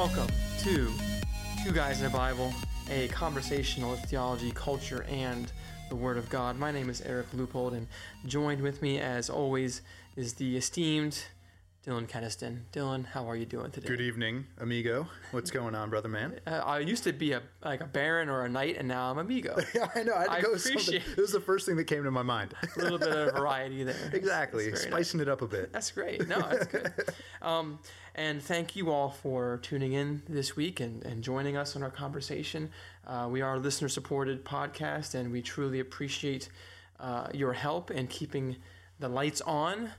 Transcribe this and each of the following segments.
Welcome to Two Guys in a Bible, a conversational theology, culture, and the Word of God. My name is Eric Leupold, and joined with me, as always, is the esteemed Dylan Keniston. Dylan, how are you doing today? Good evening, amigo. What's going on, brother man? Uh, I used to be a like a baron or a knight, and now I'm amigo. yeah, I know. I had to I go with something. appreciate- It was the first thing that came to my mind. a little bit of variety there. exactly, That's nice. spicing it up a bit. That's great. No, that's good. um, and thank you all for tuning in this week and, and joining us on our conversation. Uh, we are a listener supported podcast, and we truly appreciate uh, your help in keeping the lights on.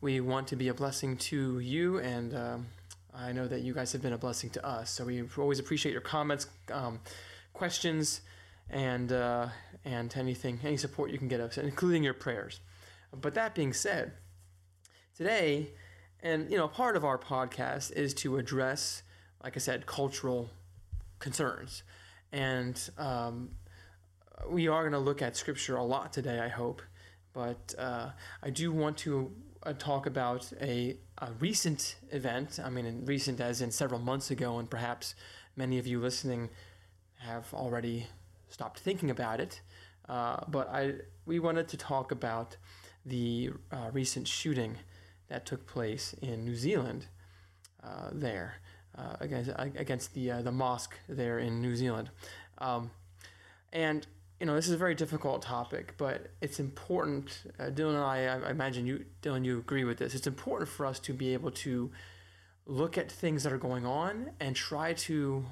We want to be a blessing to you, and um, I know that you guys have been a blessing to us. So we always appreciate your comments, um, questions, and uh, and anything, any support you can get us, including your prayers. But that being said, today and you know part of our podcast is to address like i said cultural concerns and um, we are going to look at scripture a lot today i hope but uh, i do want to uh, talk about a, a recent event i mean recent as in several months ago and perhaps many of you listening have already stopped thinking about it. Uh, but i we wanted to talk about the uh, recent shooting that took place in New Zealand uh, there uh, against against the uh, the mosque there in New Zealand, um, and you know this is a very difficult topic, but it's important. Uh, Dylan and I, I imagine you, Dylan, you agree with this. It's important for us to be able to look at things that are going on and try to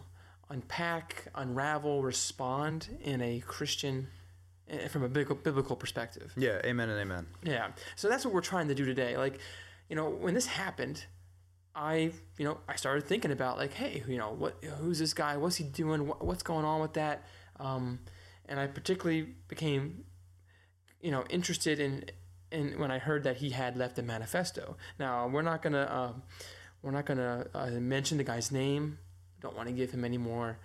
unpack, unravel, respond in a Christian, eh, from a biblical, biblical perspective. Yeah, amen and amen. Yeah. So that's what we're trying to do today. Like, you know, when this happened, I, you know, I started thinking about like, hey, you know, what, who's this guy? What's he doing? What, what's going on with that? Um, and I particularly became, you know, interested in, in when I heard that he had left a manifesto. Now we're not gonna, um, we're not gonna uh, mention the guy's name. Don't want to give him any more,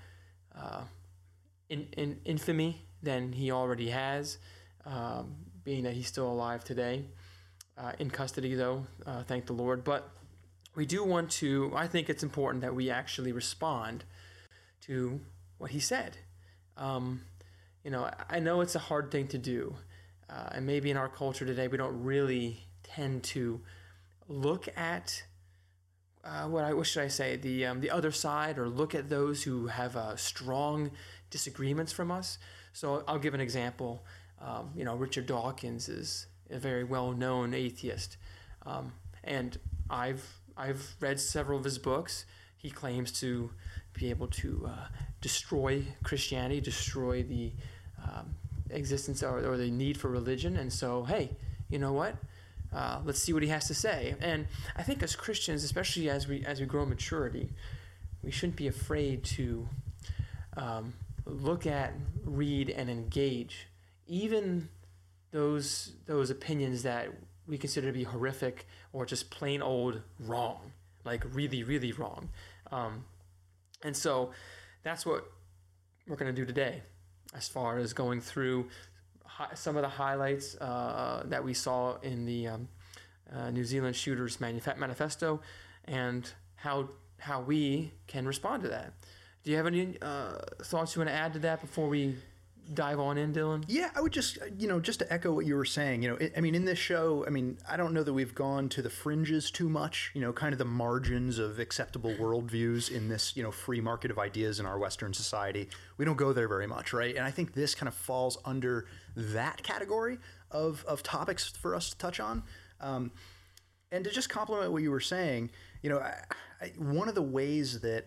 uh, in, in infamy than he already has, um, being that he's still alive today uh, in custody, though, uh, thank the Lord. But we do want to, I think it's important that we actually respond to what he said. Um, you know, I know it's a hard thing to do. Uh, and maybe in our culture today, we don't really tend to look at uh, what I what should I say the um, the other side or look at those who have uh, strong disagreements from us. So I'll give an example. Um, you know, Richard Dawkins is a very well known atheist, um, and I've I've read several of his books. He claims to be able to uh, destroy Christianity, destroy the um, existence or, or the need for religion. And so, hey, you know what? Uh, let's see what he has to say. And I think as Christians, especially as we as we grow maturity, we shouldn't be afraid to um, look at, read, and engage even those those opinions that we consider to be horrific or just plain old wrong, like really really wrong. Um, and so that's what we're going to do today, as far as going through hi- some of the highlights uh, that we saw in the um, uh, New Zealand Shooters Manif- Manifesto, and how how we can respond to that. Do you have any uh, thoughts you want to add to that before we dive on in, Dylan? Yeah, I would just, uh, you know, just to echo what you were saying, you know, I mean, in this show, I mean, I don't know that we've gone to the fringes too much, you know, kind of the margins of acceptable worldviews in this, you know, free market of ideas in our Western society. We don't go there very much, right? And I think this kind of falls under that category of, of topics for us to touch on. Um, and to just complement what you were saying, you know, I, I, one of the ways that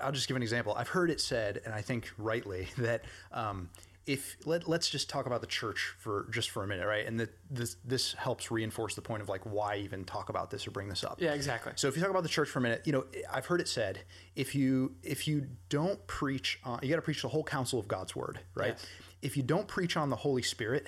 I'll just give an example. I've heard it said, and I think rightly, that um, if let, let's just talk about the church for just for a minute, right? And that this this helps reinforce the point of like why even talk about this or bring this up. Yeah, exactly. So if you talk about the church for a minute, you know, I've heard it said if you if you don't preach, on, you got to preach the whole counsel of God's word, right? Yes. If you don't preach on the Holy Spirit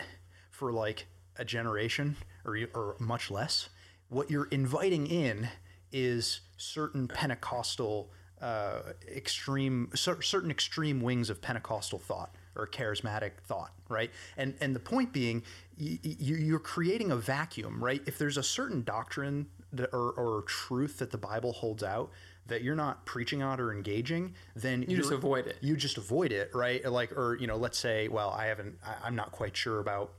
for like a generation or or much less, what you're inviting in is certain Pentecostal uh, extreme cer- certain extreme wings of Pentecostal thought or charismatic thought, right? And and the point being, you, you're creating a vacuum, right? If there's a certain doctrine that, or, or truth that the Bible holds out that you're not preaching on or engaging, then You just avoid it. you just avoid it, right? Like, or you know, let's say, well, I haven't, I, I'm not quite sure about,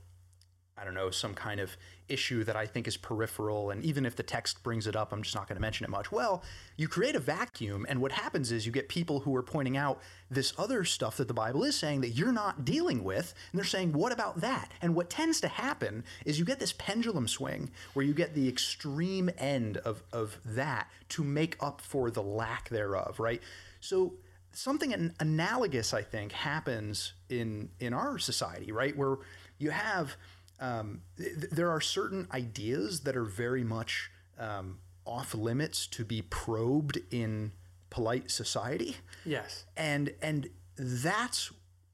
I don't know, some kind of issue that I think is peripheral, and even if the text brings it up, I'm just not going to mention it much. Well, you create a vacuum, and what happens is you get people who are pointing out this other stuff that the Bible is saying that you're not dealing with, and they're saying, what about that? And what tends to happen is you get this pendulum swing where you get the extreme end of of that to make up for the lack thereof, right? So something analogous i think happens in in our society right where you have um, th- there are certain ideas that are very much um, off limits to be probed in polite society Yes. and and that's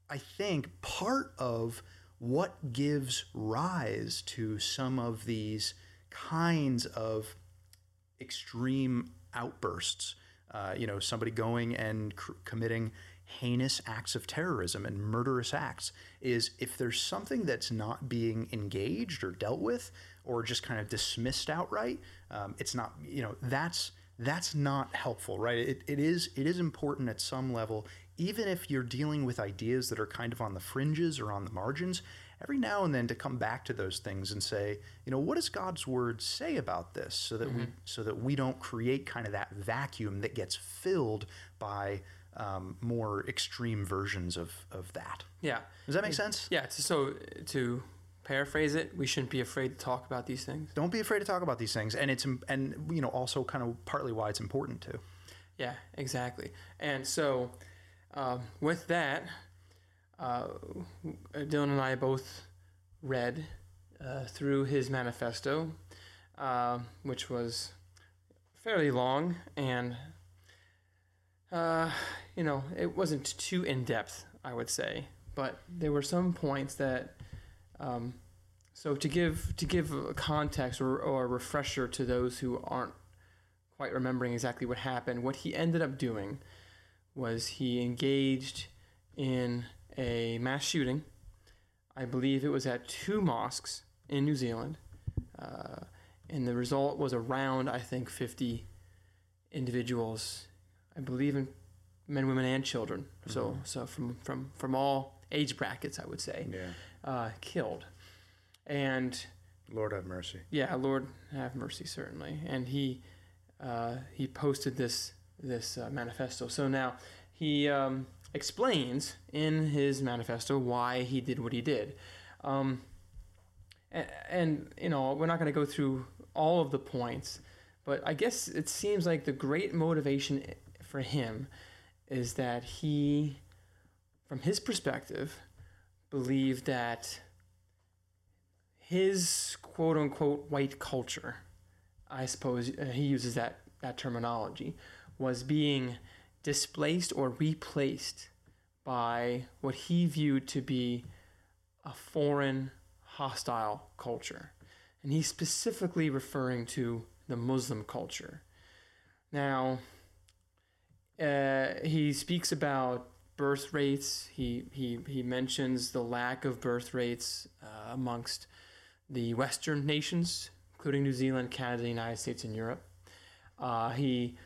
i think part of what gives rise to some of these kinds of extreme outbursts uh, you know somebody going and cr- committing heinous acts of terrorism and murderous acts is if there's something that's not being engaged or dealt with or just kind of dismissed outright um, it's not you know that's that's not helpful right? It, it is it is important at some level. Even if you're dealing with ideas that are kind of on the fringes or on the margins every now and then to come back to those things and say you know what does god's word say about this? So that we so that we don't create kind of that vacuum that gets filled by um, more extreme versions of of that Yeah. does that make sense Yeah. So, so to paraphrase it, we shouldn't be afraid to talk about these things. don't be afraid to talk about these things and it's and you know also kind of partly why it's important too Yeah, exactly. And so, um, with that, uh, Dylan and I both read uh, through his manifesto, uh, which was fairly long and, uh, you know, it wasn't too in depth, I would say, but there were some points that. Um, so to give to give a context or, or a refresher to those who aren't quite remembering exactly what happened. What he ended up doing was he engaged in a mass shooting. I believe it was at two mosques in New Zealand. Uh, and the result was around, I think, 50 individuals, I believe in men, women, and children. So, so from, from, from all age brackets, I would say, yeah uh, killed. And lord have mercy yeah, Lord have mercy, certainly. And he uh, he posted this this uh, manifesto. So now he um, explains in his manifesto why he did what he did. Um, and, and you know we're not going to go through all of the points, but I guess it seems like the great motivation for him is that he, from his perspective, believed that his quote unquote white culture, I suppose uh, he uses that, that terminology, was being displaced or replaced by what he viewed to be a foreign, hostile culture. And he's specifically referring to the Muslim culture. Now, uh, he speaks about birth rates. He, he, he mentions the lack of birth rates uh, amongst the Western nations, including New Zealand, Canada, the United States, and Europe. Uh, he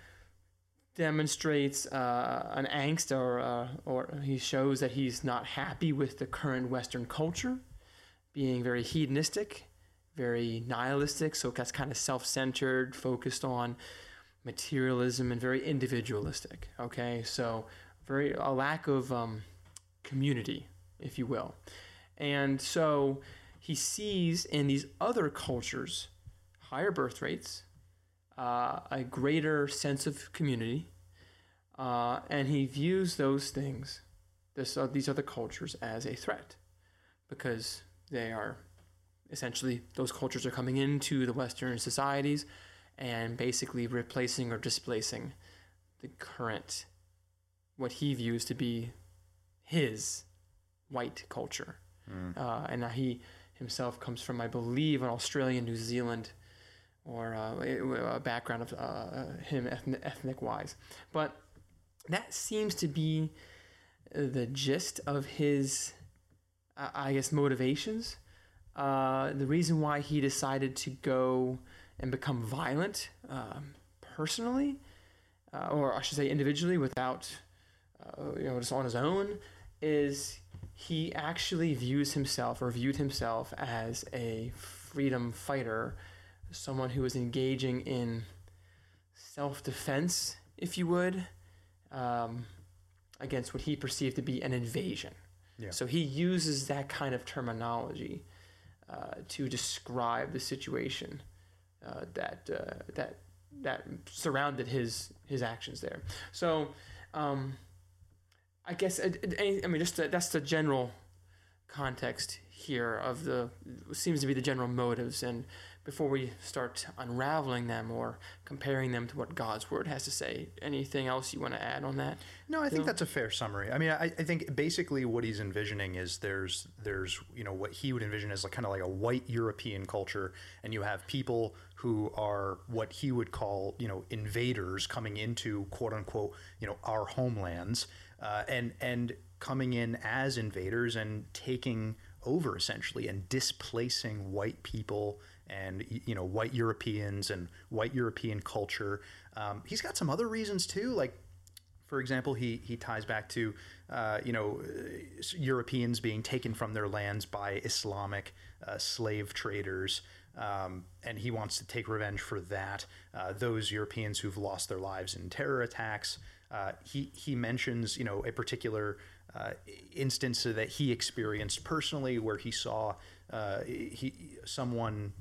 demonstrates uh, an angst, or uh, or he shows that he's not happy with the current Western culture, being very hedonistic, very nihilistic. So that's kind of self-centered, focused on materialism, and very individualistic. Okay, so very a lack of um, community, if you will, and so he sees in these other cultures higher birth rates, uh, a greater sense of community, uh, and he views those things, this, uh, these other cultures, as a threat because they are essentially those cultures are coming into the Western societies and basically replacing or displacing the current, what he views to be his white culture. Uh, and he himself comes from, I believe, an Australian, New Zealand, or uh, a background of uh, him ethnic, ethnic wise. But that seems to be the gist of his, uh, I guess, motivations. Uh, the reason why he decided to go and become violent um, personally uh, or I should say individually without, uh, you know, just on his own, is he actually views himself or viewed himself as a freedom fighter, someone who is engaging in self defense, if you would, um, against what he perceived to be an invasion. Yeah. So he uses that kind of terminology uh, to describe the situation uh, that uh, that that surrounded his his actions there. So, um, I guess I, I mean just that's the general context here of the seems to be the general motives and before we start unraveling them or comparing them to what God's word has to say. Anything else you want to add on that? No, I think that's a fair summary. I mean, I, I think basically what he's envisioning is there's there's you know what he would envision as like kind of like a white European culture, and you have people who are what he would call you know invaders coming into quote unquote you know our homelands, uh, and and coming in as invaders and taking over essentially and displacing white people and you know white Europeans and white European culture. Um, he's got some other reasons too, like for example, he, he ties back to, uh, you know, Europeans being taken from their lands by Islamic uh, slave traders, um, and he wants to take revenge for that. Uh, those Europeans who've lost their lives in terror attacks. Uh, he he mentions, you know, a particular uh, instance that he experienced personally, where he saw uh, he someone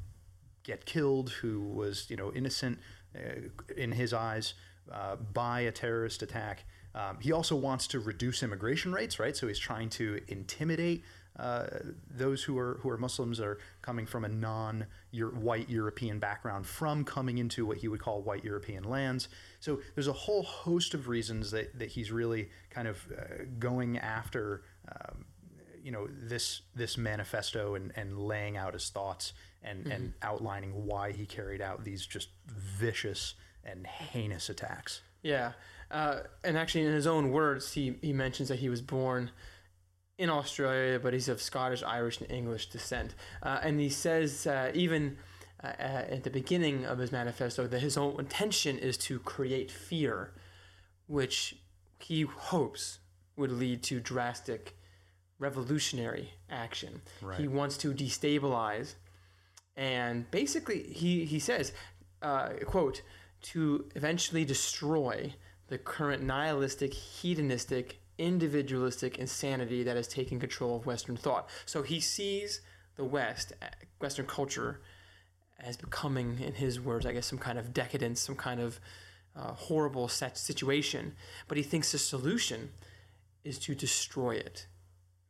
get killed who was you know innocent uh, in his eyes uh, by a terrorist attack. Um, he also wants to reduce immigration rates, right? So he's trying to intimidate uh, those who are who are Muslims or coming from a non-white European background from coming into what he would call white European lands. So there's a whole host of reasons that, that he's really kind of uh, going after. Um, you know this this manifesto and, and laying out his thoughts and, and outlining why he carried out these just vicious and heinous attacks. Yeah, uh, and actually, in his own words, he he mentions that he was born in Australia, but he's of Scottish, Irish, and English descent. Uh, and he says uh, even uh, uh, at the beginning of his manifesto that his own intention is to create fear, which he hopes would lead to drastic revolutionary action. Right. He wants to destabilize, and basically, he he says, uh, "quote to eventually destroy the current nihilistic, hedonistic, individualistic insanity that has taken control of Western thought." So he sees the West, uh, Western culture, as becoming, in his words, I guess, some kind of decadence, some kind of uh, horrible set situation. But he thinks the solution is to destroy it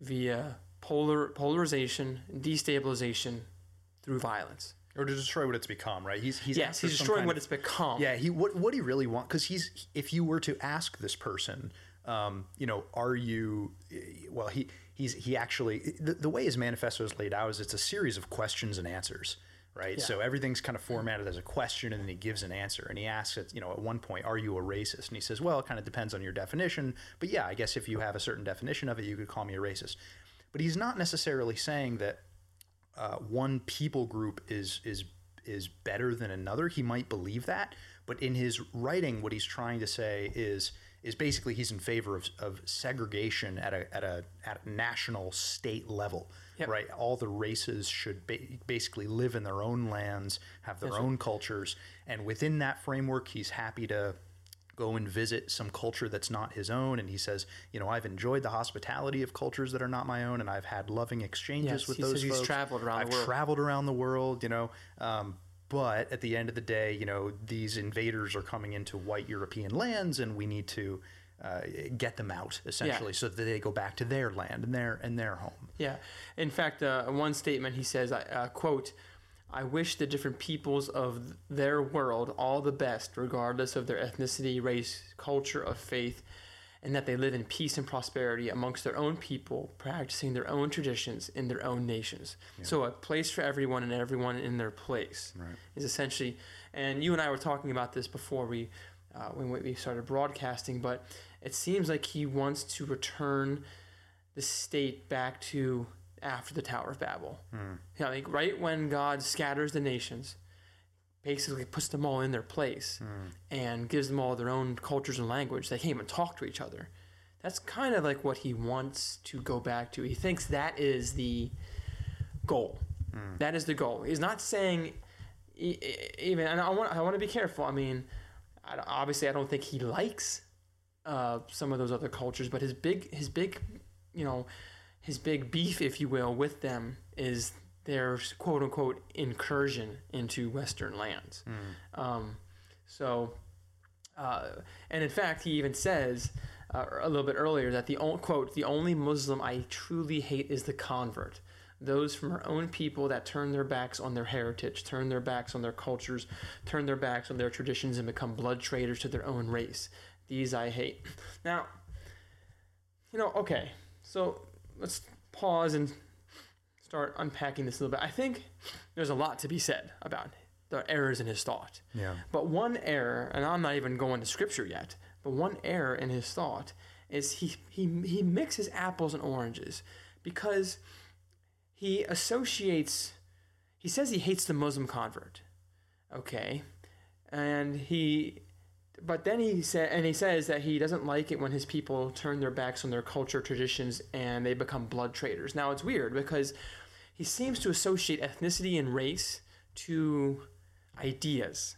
via polar polarization, destabilization through violence. Or to destroy what it's become, right? He's he's Yes, he's destroying what of- it's become. Yeah, he what what he really wants because he's if you were to ask this person, um, you know, are you? Well, he he's he actually the, the way his manifesto is laid out is it's a series of questions and answers, right? So everything's kind of formatted as a question, and then he gives an answer, and he asks it, you know, at one point, are you a racist? And he says, well, it kind of depends on your definition, but yeah, I guess if you have a certain definition of it, you could call me a racist. But he's not necessarily saying that uh, one people group is is is better than another. He might believe that, but in his writing, what he's trying to say is is basically he's in favor of, of segregation at a at a at a national state level, Yep. right? All the races should ba- basically live in their own lands, have their own cultures, and within that framework, he's happy to go and visit some culture that's not his own and he says you know i've enjoyed the hospitality of cultures that are not my own and i've had loving exchanges Yes, with he those says he's traveled around I've world. traveled around the world you know um, but at the end of the day you know these invaders are coming into white european lands and we need to uh, get them out essentially so that they go back to their land and their and their home Yeah. In fact, uh, one statement he says, I- uh, "quote I wish the different peoples of their world all the best, regardless of their ethnicity, race, culture, of faith." And that they live in peace and prosperity amongst their own people, practicing their own traditions in their own nations. So, a place for everyone and everyone in their place Right. is essentially. And you and I were talking about this before we, uh, when we started broadcasting. But it seems like he wants to return the state back to after the Tower of Babel. Hmm. Yeah, like right when God scatters the nations, basically puts them all in their place Hmm. and gives them all their own cultures and language. They can't even talk to each other. That's kind of like what he wants to go back to. He thinks that is the goal. That is the goal. He's not saying even, and I want I want to be careful. I mean, I, obviously, I don't think he likes uh, some of those other cultures, but his big his big, you know, his big beef, if you will, with them is their quote unquote incursion into Western lands. Um, so, uh, and in fact, he even says uh, a little bit earlier that the only quote the only Muslim I truly hate is the convert. Those from our own people that turn their backs on their heritage, turn their backs on their cultures, turn their backs on their traditions, and become blood traitors to their own race. These I hate. Now, you know, okay, so let's pause and start unpacking this a little bit. I think there's a lot to be said about the errors in his thought. Yeah. But one error, and I'm not even going to scripture yet, but one error in his thought is he he he mixes apples and oranges because he associates he says he hates the Muslim convert. Okay. And he but then he said and he says that he doesn't like it when his people turn their backs on their culture traditions and they become blood traitors. Now it's weird because he seems to associate ethnicity and race to ideas.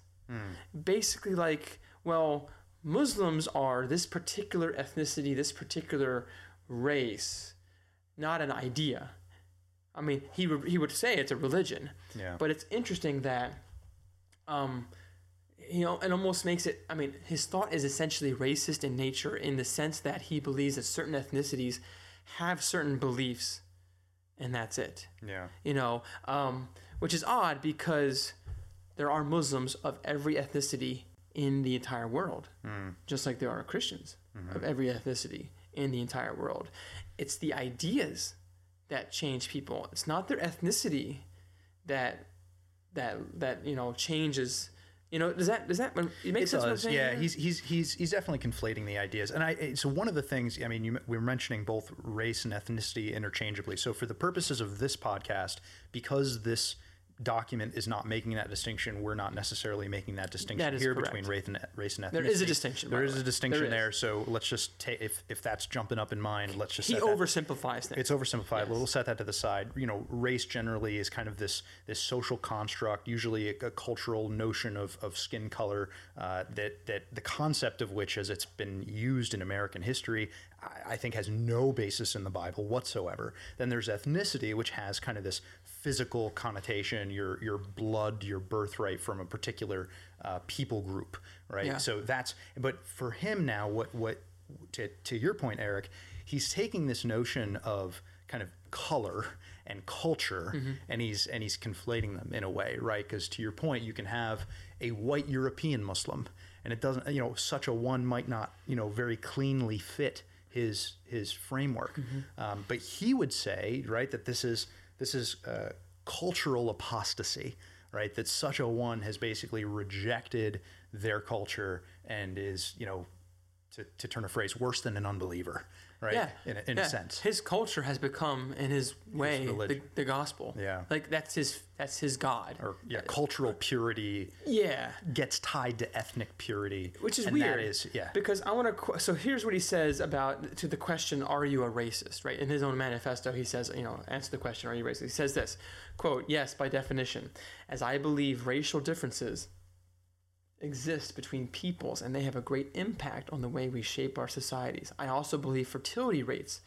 Basically like, well, Muslims are this particular ethnicity, this particular race, not an idea. I mean, he would he would say it's a religion, Yeah. but it's interesting that, um, you know, it almost makes it. I mean, his thought is essentially racist in nature in the sense that he believes that certain ethnicities have certain beliefs, and that's it. yeah. You know, um, which is odd because there are Muslims of every ethnicity in the entire world, just like there are Christians of every ethnicity in the entire world. It's the ideas that change people. It's not their ethnicity that that that you know changes. You know, does that does that it makes It sense? does, yeah. He's he's he's he's definitely conflating the ideas, and I so one of the things I mean, you, we were mentioning both race and ethnicity interchangeably. So for the purposes of this podcast, because this document is not making that distinction, we're not necessarily making that distinction That here correct. between race and race and ethnicity. There is a distinction, There the is a distinction There. So let's just take if if that's jumping up in mind, let's just he set that- oversimplifies things. it's oversimplified. Yes. We'll set that to the side. You know, race generally is kind of this this social construct, usually a, a cultural notion of, of skin color uh, that that the concept of which, as it's been used in American history, I, I think has no basis in the Bible whatsoever. Then there's ethnicity, which has kind of this physical connotation, your your blood, your birthright from a particular uh, people group, right? Yeah. So that's but for him now, what what to to your point, Eric, he's taking this notion of kind of color and culture and he's and he's conflating them in a way right because to your point you can have a white european muslim and it doesn't you know such a one might not you know very cleanly fit his his framework um, but he would say right that this is this is uh, cultural apostasy right? That such a one has basically rejected their culture and is you know to, to turn a phrase worse than an unbeliever right yeah, in, a, in yeah. a sense his culture has become, in his way, the, the gospel. Yeah. like that's his that's his god. or yeah cultural purity yeah, gets tied to ethnic purity which is and weird. that is yeah Because I want to. So here's what he says about to the question: Are you a racist? Right in his own manifesto, he says, you know, answer the question: Are you racist? He says this, quote: Yes, by definition, as I believe racial differences exist between peoples and they have a great impact on the way we shape our societies. I also believe fertility rates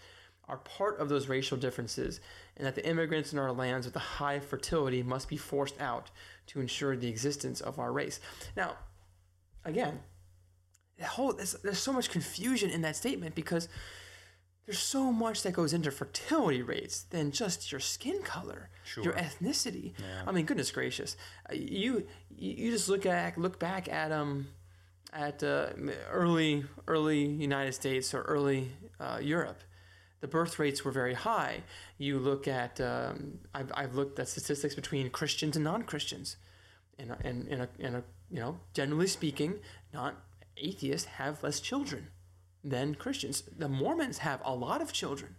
are part of those racial differences and that the immigrants in our lands with a high fertility must be forced out to ensure the existence of our race. Now, again, the whole there's, there's so much confusion in that statement because there's so much that goes into fertility rates than just your skin color, your Sure. ethnicity. I mean, goodness gracious, Uh, you you just look at look back at um at uh, early early United States or early uh, Europe. The birth rates were very high. You look at um, I've, I've looked at statistics between Christians and non-Christians, and and in a, in a you know generally speaking, not atheists have less children than Christians. The Mormons have a lot of children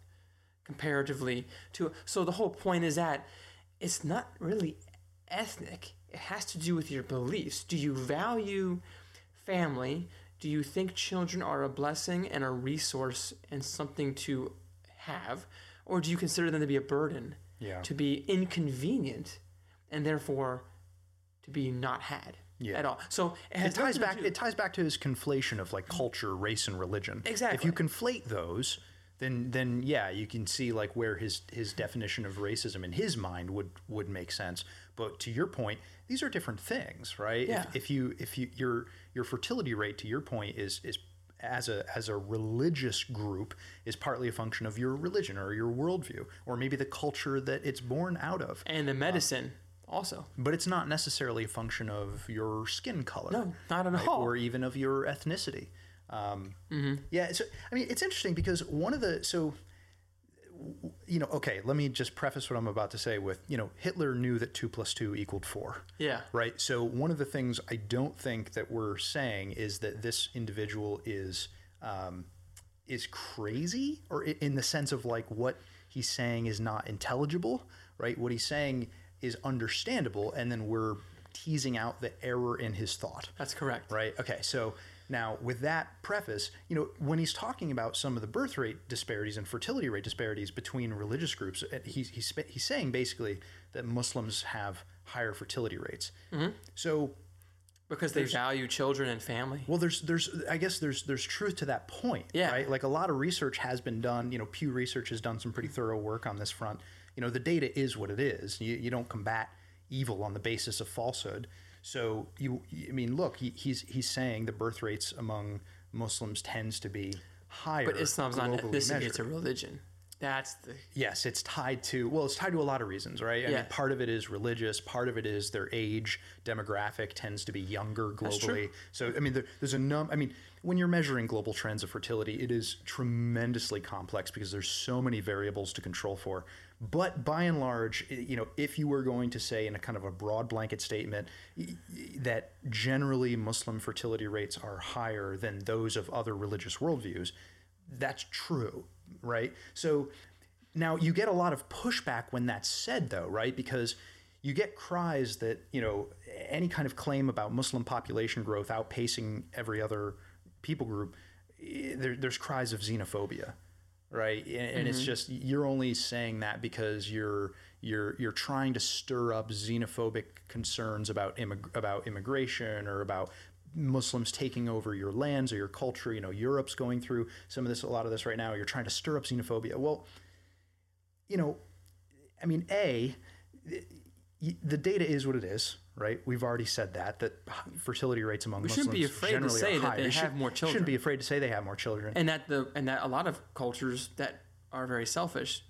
comparatively to. So the whole point is that it's not really ethnic. It has to do with your beliefs. Do you value family? Do you think children are a blessing and a resource and something to have? Or do you consider them to be a burden, Yeah. to be inconvenient, and therefore to be not had Yeah. at all? So it, it ties back do- it ties back to his conflation of like culture race and religion Exactly. if you conflate those then then yeah you can see like where his his definition of racism in his mind would would make sense but to your point these are different things right Yeah. if, if you if you your your fertility rate to your point is is as a as a religious group is partly a function of your religion or your worldview or maybe the culture that it's born out of and the um, medicine also. but it's not necessarily a function of your skin color No, not at right? all. or even of your ethnicity. Um, Yeah, so I mean, it's interesting because one of the so you know, okay, let me just preface what I'm about to say with you know, Hitler knew that two plus two equaled four. Yeah. Right. So one of the things I don't think that we're saying is that this individual is um, is crazy, or in the sense of like what he's saying is not intelligible. Right. What he's saying is understandable, and then we're teasing out the error in his thought. That's correct. Right. Okay. So now, with that preface, you know, when he's talking about some of the birth rate disparities and fertility rate disparities between religious groups, uh, he's he's, he's saying basically that Muslims have higher fertility rates. So, Because they value children and family. well, there's there's I guess there's there's truth to that point. Yeah. Right. Like a lot of research has been done. You know, Pew Research has done some pretty thorough work on this front. You know, the data is what it is. You, you don't combat evil on the basis of falsehood. So you, I mean, look, he, he's he's saying the birth rates among Muslims tends to be higher. But Islam's not an ethnicity, it's a religion. That's the Yes, it's tied to well, it's tied to a lot of reasons, right? I Yeah. mean, part of it is religious, part of it is their age demographic tends to be younger true. globally. So I mean, there, there's a num. I mean, when you're measuring global trends of fertility, it is tremendously complex because there's so many variables to control for. But by and large, you know, if you were going to say in a kind of a broad blanket statement that generally Muslim fertility rates are higher than those of other religious worldviews, that's true, right? So now you get a lot of pushback when that's said, though, right? Because you get cries that you know any kind of claim about Muslim population growth outpacing every other people group. There, there's cries of xenophobia, right? And, and it's mm-hmm. just you're only saying that because you're you're you're trying to stir up xenophobic concerns about immig- about immigration or about Muslims taking over your lands or your culture. You know, Europe's going through some of this, a lot of this right now. You're trying to stir up xenophobia. Well, you know, I mean, a the data is what it is, right? We've already said that that fertility rates among shouldn't Muslims be afraid to say that they have should- more children. Shouldn't be afraid to say they have more children. and that the and that a lot of cultures that are very selfish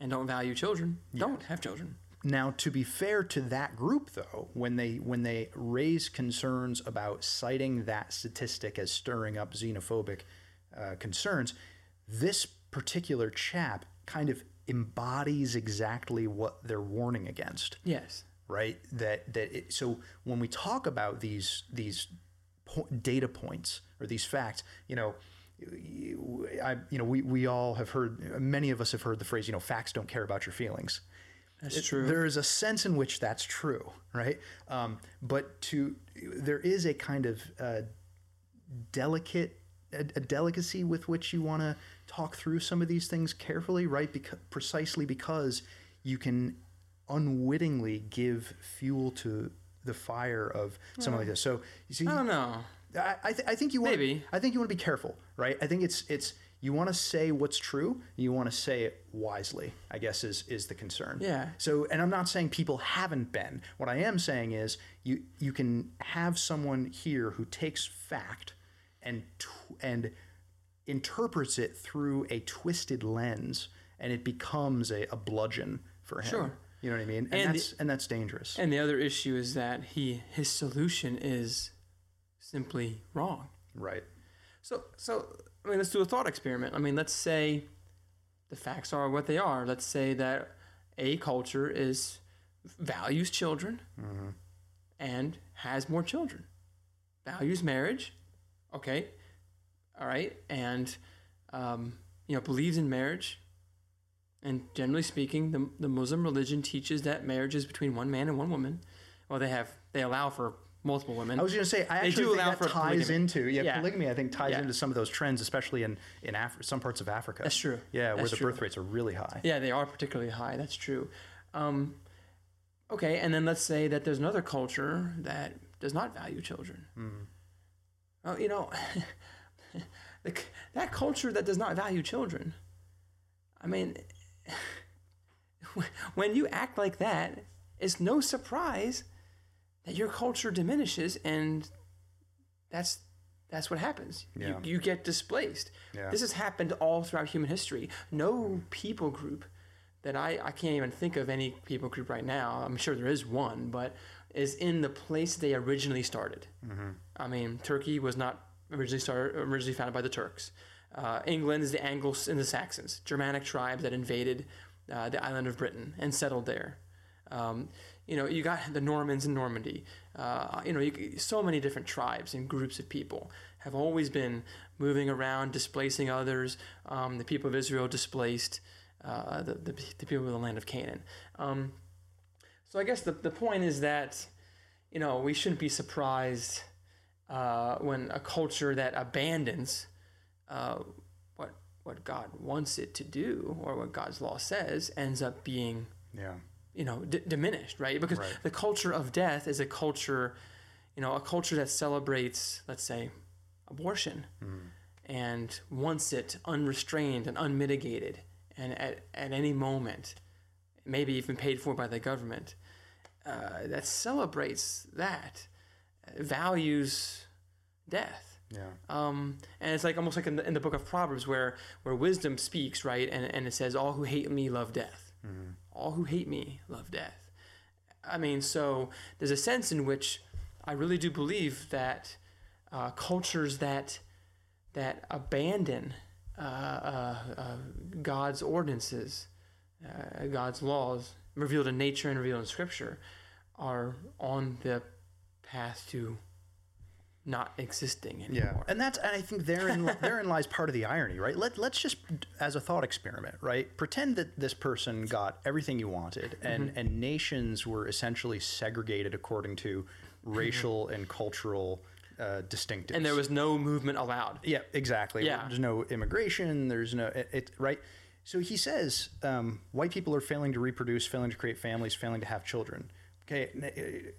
and don't value children don't have children. Now, to be fair to that group, though, when they when they raise concerns about citing that statistic as stirring up xenophobic uh, concerns, this particular chap kind of embodies exactly what they're warning against. Yes. right? That that it, so when we talk about these these po- data points or these facts, you know. I, you know, we, we all have heard, many of us have heard the phrase, you know, facts don't care about your feelings. That's true. There is a sense in which that's true, right? Um, but to there is a kind of uh, delicate a, a delicacy with which you want to talk through some of these things carefully, right? Because precisely because you can unwittingly give fuel to the fire of something like this. So you see, I don't know. I, I, th- I think you want. Maybe. I think you want to be careful, right? I think it's it's you want to say what's true. You want to say it wisely. I guess is is the concern. Yeah. So, and I'm not saying people haven't been. What I am saying is you you can have someone here who takes fact and tw- and interprets it through a twisted lens, and it becomes a, a bludgeon for him. Sure. You know what I mean? And, And the- that's and that's dangerous. And the other issue is that he his solution is simply wrong. right. So so I mean let's do a thought experiment. I mean let's say the facts are what they are. Let's say that a culture is values children mm-hmm. and has more children. Values marriage, okay, all right, and um, you know believes in marriage, And generally speaking, the, the Muslim religion teaches that marriage is between one man and one woman. Well, they have they allow for multiple women. I was going to say, I They actually do think allow that for ties polygamy. into yeah, Yeah. polygamy. I think ties Yeah. into some of those trends, especially in in Af- some parts of Africa. That's true. Yeah, where That's the true. birth rates are really high. Yeah, they are particularly high. That's true. Um, okay, and then let's say that there's another culture that does not value children. Oh, you know, that culture that does not value children. I mean, when you act like that, it's no surprise that your culture diminishes, and that's that's what happens. Yeah. You, you get displaced. Yeah. This has happened all throughout human history. No people group that I, I can't even think of any people group right now. I'm sure there is one, but is in the place they originally started. Mm-hmm. I mean, Turkey was not originally started originally founded by the Turks. Uh, England is the Angles and the Saxons, Germanic tribes that invaded uh, the island of Britain and settled there. Um, you know, you got the Normans in Normandy. Uh, you know, you, so many different tribes and groups of people have always been moving around, displacing others. Um, the people of Israel displaced uh, the, the, the people of the land of Canaan. Um, so I guess the, the point is that, you know, we shouldn't be surprised uh, when a culture that abandons uh, what what God wants it to do or what God's law says ends up being Yeah. you know d- diminished right because Right. the culture of death is a culture you know a culture that celebrates let's say abortion and wants it unrestrained and unmitigated and at, at any moment maybe even paid for by the government uh, that celebrates that values death Yeah. um, and it's like almost like in the, in the book of Proverbs where where wisdom speaks, right? And, and it says, "All who hate me love death. All who hate me love death." I mean, so there's a sense in which I really do believe that uh, cultures that that abandon uh, uh, uh, God's ordinances, uh, God's laws revealed in nature and revealed in Scripture, are on the path to not existing anymore. Yeah, and that's and I think therein therein lies part of the irony, right? Let let's just as a thought experiment, right? Pretend that this person got everything you wanted, and Mm-hmm. and nations were essentially segregated according to racial and cultural uh, distinctives. Mm-hmm. and there was no movement allowed. Yeah, exactly. Yeah. There's no immigration. There's no it, it right. So he says um, white people are failing to reproduce, failing to create families, failing to have children. Okay,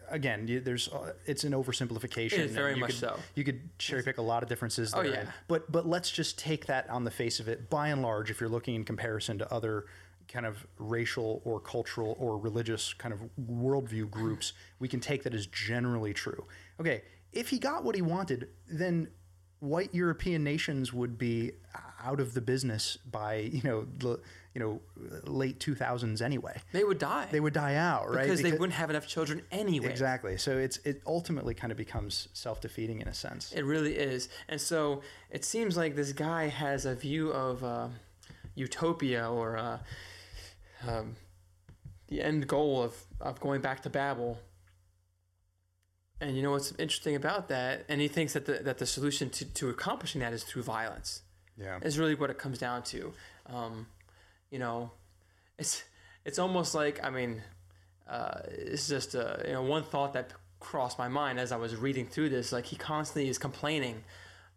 uh, again, you- there's uh, it's an oversimplification. It is very you much could, so. You could cherry pick a lot of differences. Oh, yeah. But but let's just take that on the face of it. By and large, if you're looking in comparison to other kind of racial or cultural or religious kind of worldview groups, we can take that as generally true. Okay, if he got what he wanted, then white European nations would be out of the business by you know the, you know late 2000s anyway. They would die They would die out, right? because they wouldn't have enough children anyway. Exactly. So it's it ultimately kind of becomes self defeating in a sense. It really is. And so it seems like this guy has a view of uh, utopia or uh, um, the end goal of, of going back to Babel. And you know what's interesting about that? And he thinks that the, that the solution to, to accomplishing that is through violence. Yeah. is really what it comes down to. Um, you know, it's it's almost like I mean, uh, it's just uh, you know one thought that crossed my mind as I was reading through this. Like he constantly is complaining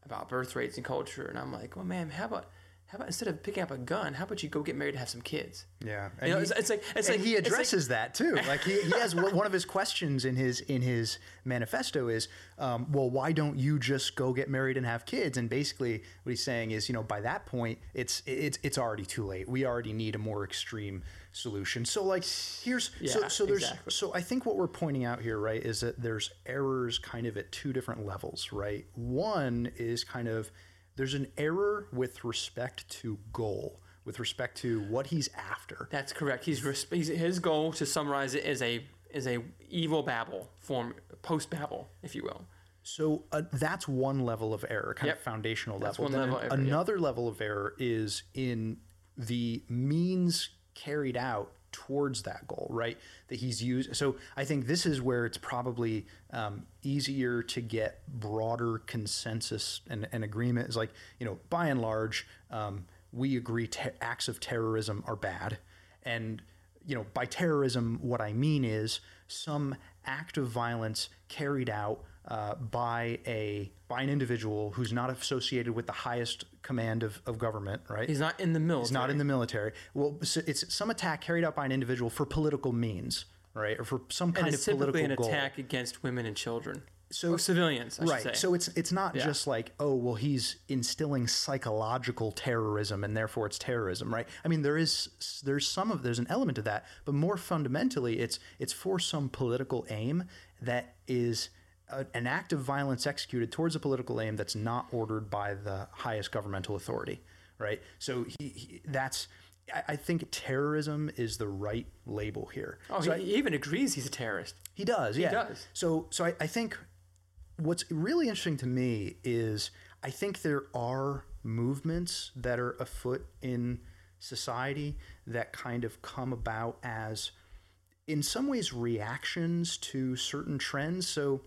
about birth rates and culture, and I'm like, well, man, how about how about instead of picking up a gun, how about you go get married and have some kids? Yeah. You know, it's, it's like it's like he it's like- addresses that too. Like he, he has one of his questions in his in his manifesto is, um, well, why don't you just go get married and have kids? And basically, what he's saying is, you know, by that point, it's it's it's already too late. We already need a more extreme solution. So like, here's so so there's exactly. so I think what we're pointing out here, right, is that there's errors kind of at two different levels, right? One is kind of there's an error with respect to goal, with respect to what he's after. That's correct. He's, he's his goal to summarize it is a is a evil Babel form post Babel, if you will. So uh, that's one level of error, kind Yep. of foundational That's level. one level error, another level of error is in the means carried out towards that goal, right? That he's used. So I think this is where it's probably um, easier to get broader consensus and, and agreement. Is like you know, by and large. Um, we agree te- acts of terrorism are bad. And, you know, by terrorism, what I mean is some act of violence carried out uh, by a by an individual who's not associated with the highest command of, of government, right? He's not in the military. He's not in the military. Well, so it's some attack carried out by an individual for political means, right, or for some kind and of it's typically political an goal. attack against women and children. So Or civilians, I right. say. So it's it's not Yeah. just like oh well he's instilling psychological terrorism and therefore it's terrorism, right? I mean there is there's some of there's an element of that, but more fundamentally it's it's for some political aim that is a, an act of violence executed towards a political aim that's not ordered by the highest governmental authority, right? So he, he that's I, I think terrorism is the right label here. oh, So he, he even agrees he's a terrorist. he does, yeah. does. So, so I, I think what's really interesting to me is I think there are movements that are afoot in society that kind of come about as, in some ways, reactions to certain trends. So,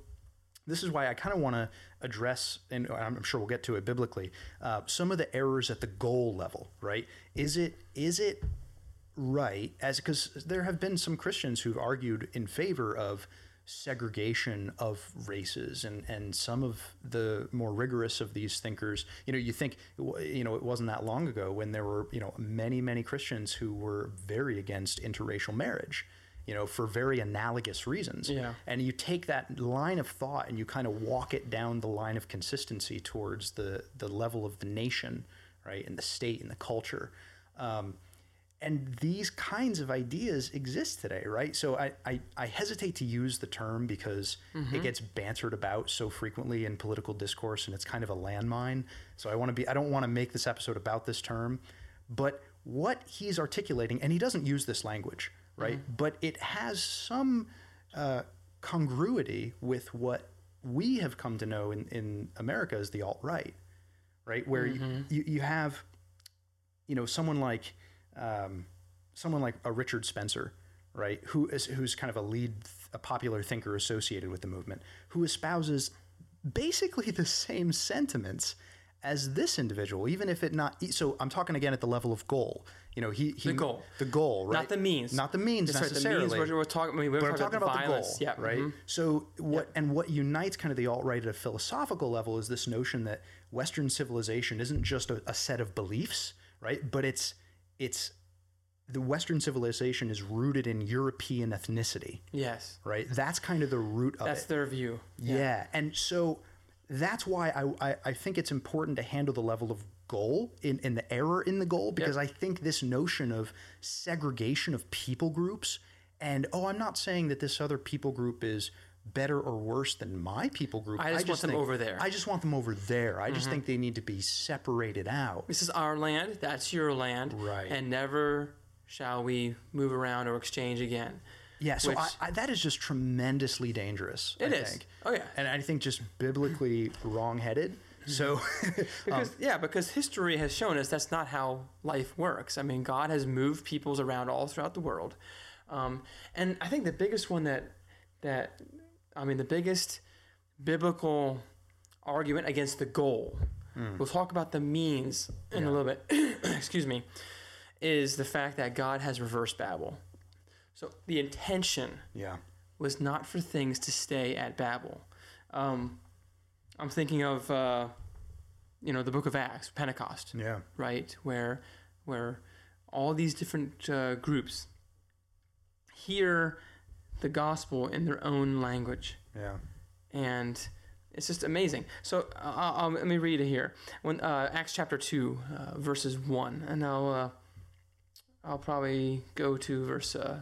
this is why I kind of want to address, and I'm sure we'll get to it biblically, uh, some of the errors at the goal level. Right? Is it is it right as because there have been some Christians who've argued in favor of segregation of races and and some of the more rigorous of these thinkers you know you think you know it wasn't that long ago when there were you know many many Christians who were very against interracial marriage you know for very analogous reasons. Yeah. and you take that line of thought and you kind of walk it down the line of consistency towards the the level of the nation right and the state and the culture. Um, and these kinds of ideas exist today right? So i i, I hesitate to use the term because it gets bantered about so frequently in political discourse and it's kind of a landmine. So i want to be i don't want to make this episode about this term but what he's articulating and he doesn't use this language right? But it has some uh, congruity with what we have come to know in, in america as the alt-right right? Where you, you, you have you know someone like um, someone like a Richard Spencer, right, who is who's kind of a lead, a popular thinker associated with the movement, who espouses basically the same sentiments as this individual, even if it not. So I'm talking again at the level of goal. You know, he, he The goal. the goal, right? Not the means. not the means That's right, necessarily. The means we're, we're talking. I mean, we're But I'm talking, talking about, the violence. the goal, Yeah. right? mhm. So what and what unites kind of the alt right at a philosophical level is this notion that Western civilization isn't just a, a set of beliefs, right? But it's it's the Western civilization is rooted in European ethnicity, Yes. right? That's kind of the root of That's it. their view. Yeah. And so that's why I, I, I think it's important to handle the level of goal in, in the error in the goal because I think this notion of segregation of people groups and oh I'm not saying that this other people group is better or worse than my people group. I just want them over there. I just want them over there. I just mm-hmm. think they need to be separated out. This is our land. That's your land. Right. And never shall we move around or exchange again. Yeah, so Which- I, I, that is just tremendously dangerous. It I is. think. Oh, yeah. and I think just biblically wrongheaded. So, Because yeah, because history has shown us that's not how life works. I mean, God has moved peoples around all throughout the world, um, and I think the biggest one that that I mean, the biggest biblical argument against the goal. We'll talk about the means in a little bit. excuse me, is the fact that God has reversed Babel. So the intention yeah, was not for things to stay at Babel. Um, I'm thinking of, uh, you know, the Book of Acts, Pentecost, yeah, right, where where all these different uh, groups hear the gospel in their own language, yeah. and it's just amazing. So uh, I'll, let me read it here. When uh, Acts chapter two, uh, verses one, and I'll uh, I'll probably go to verse uh,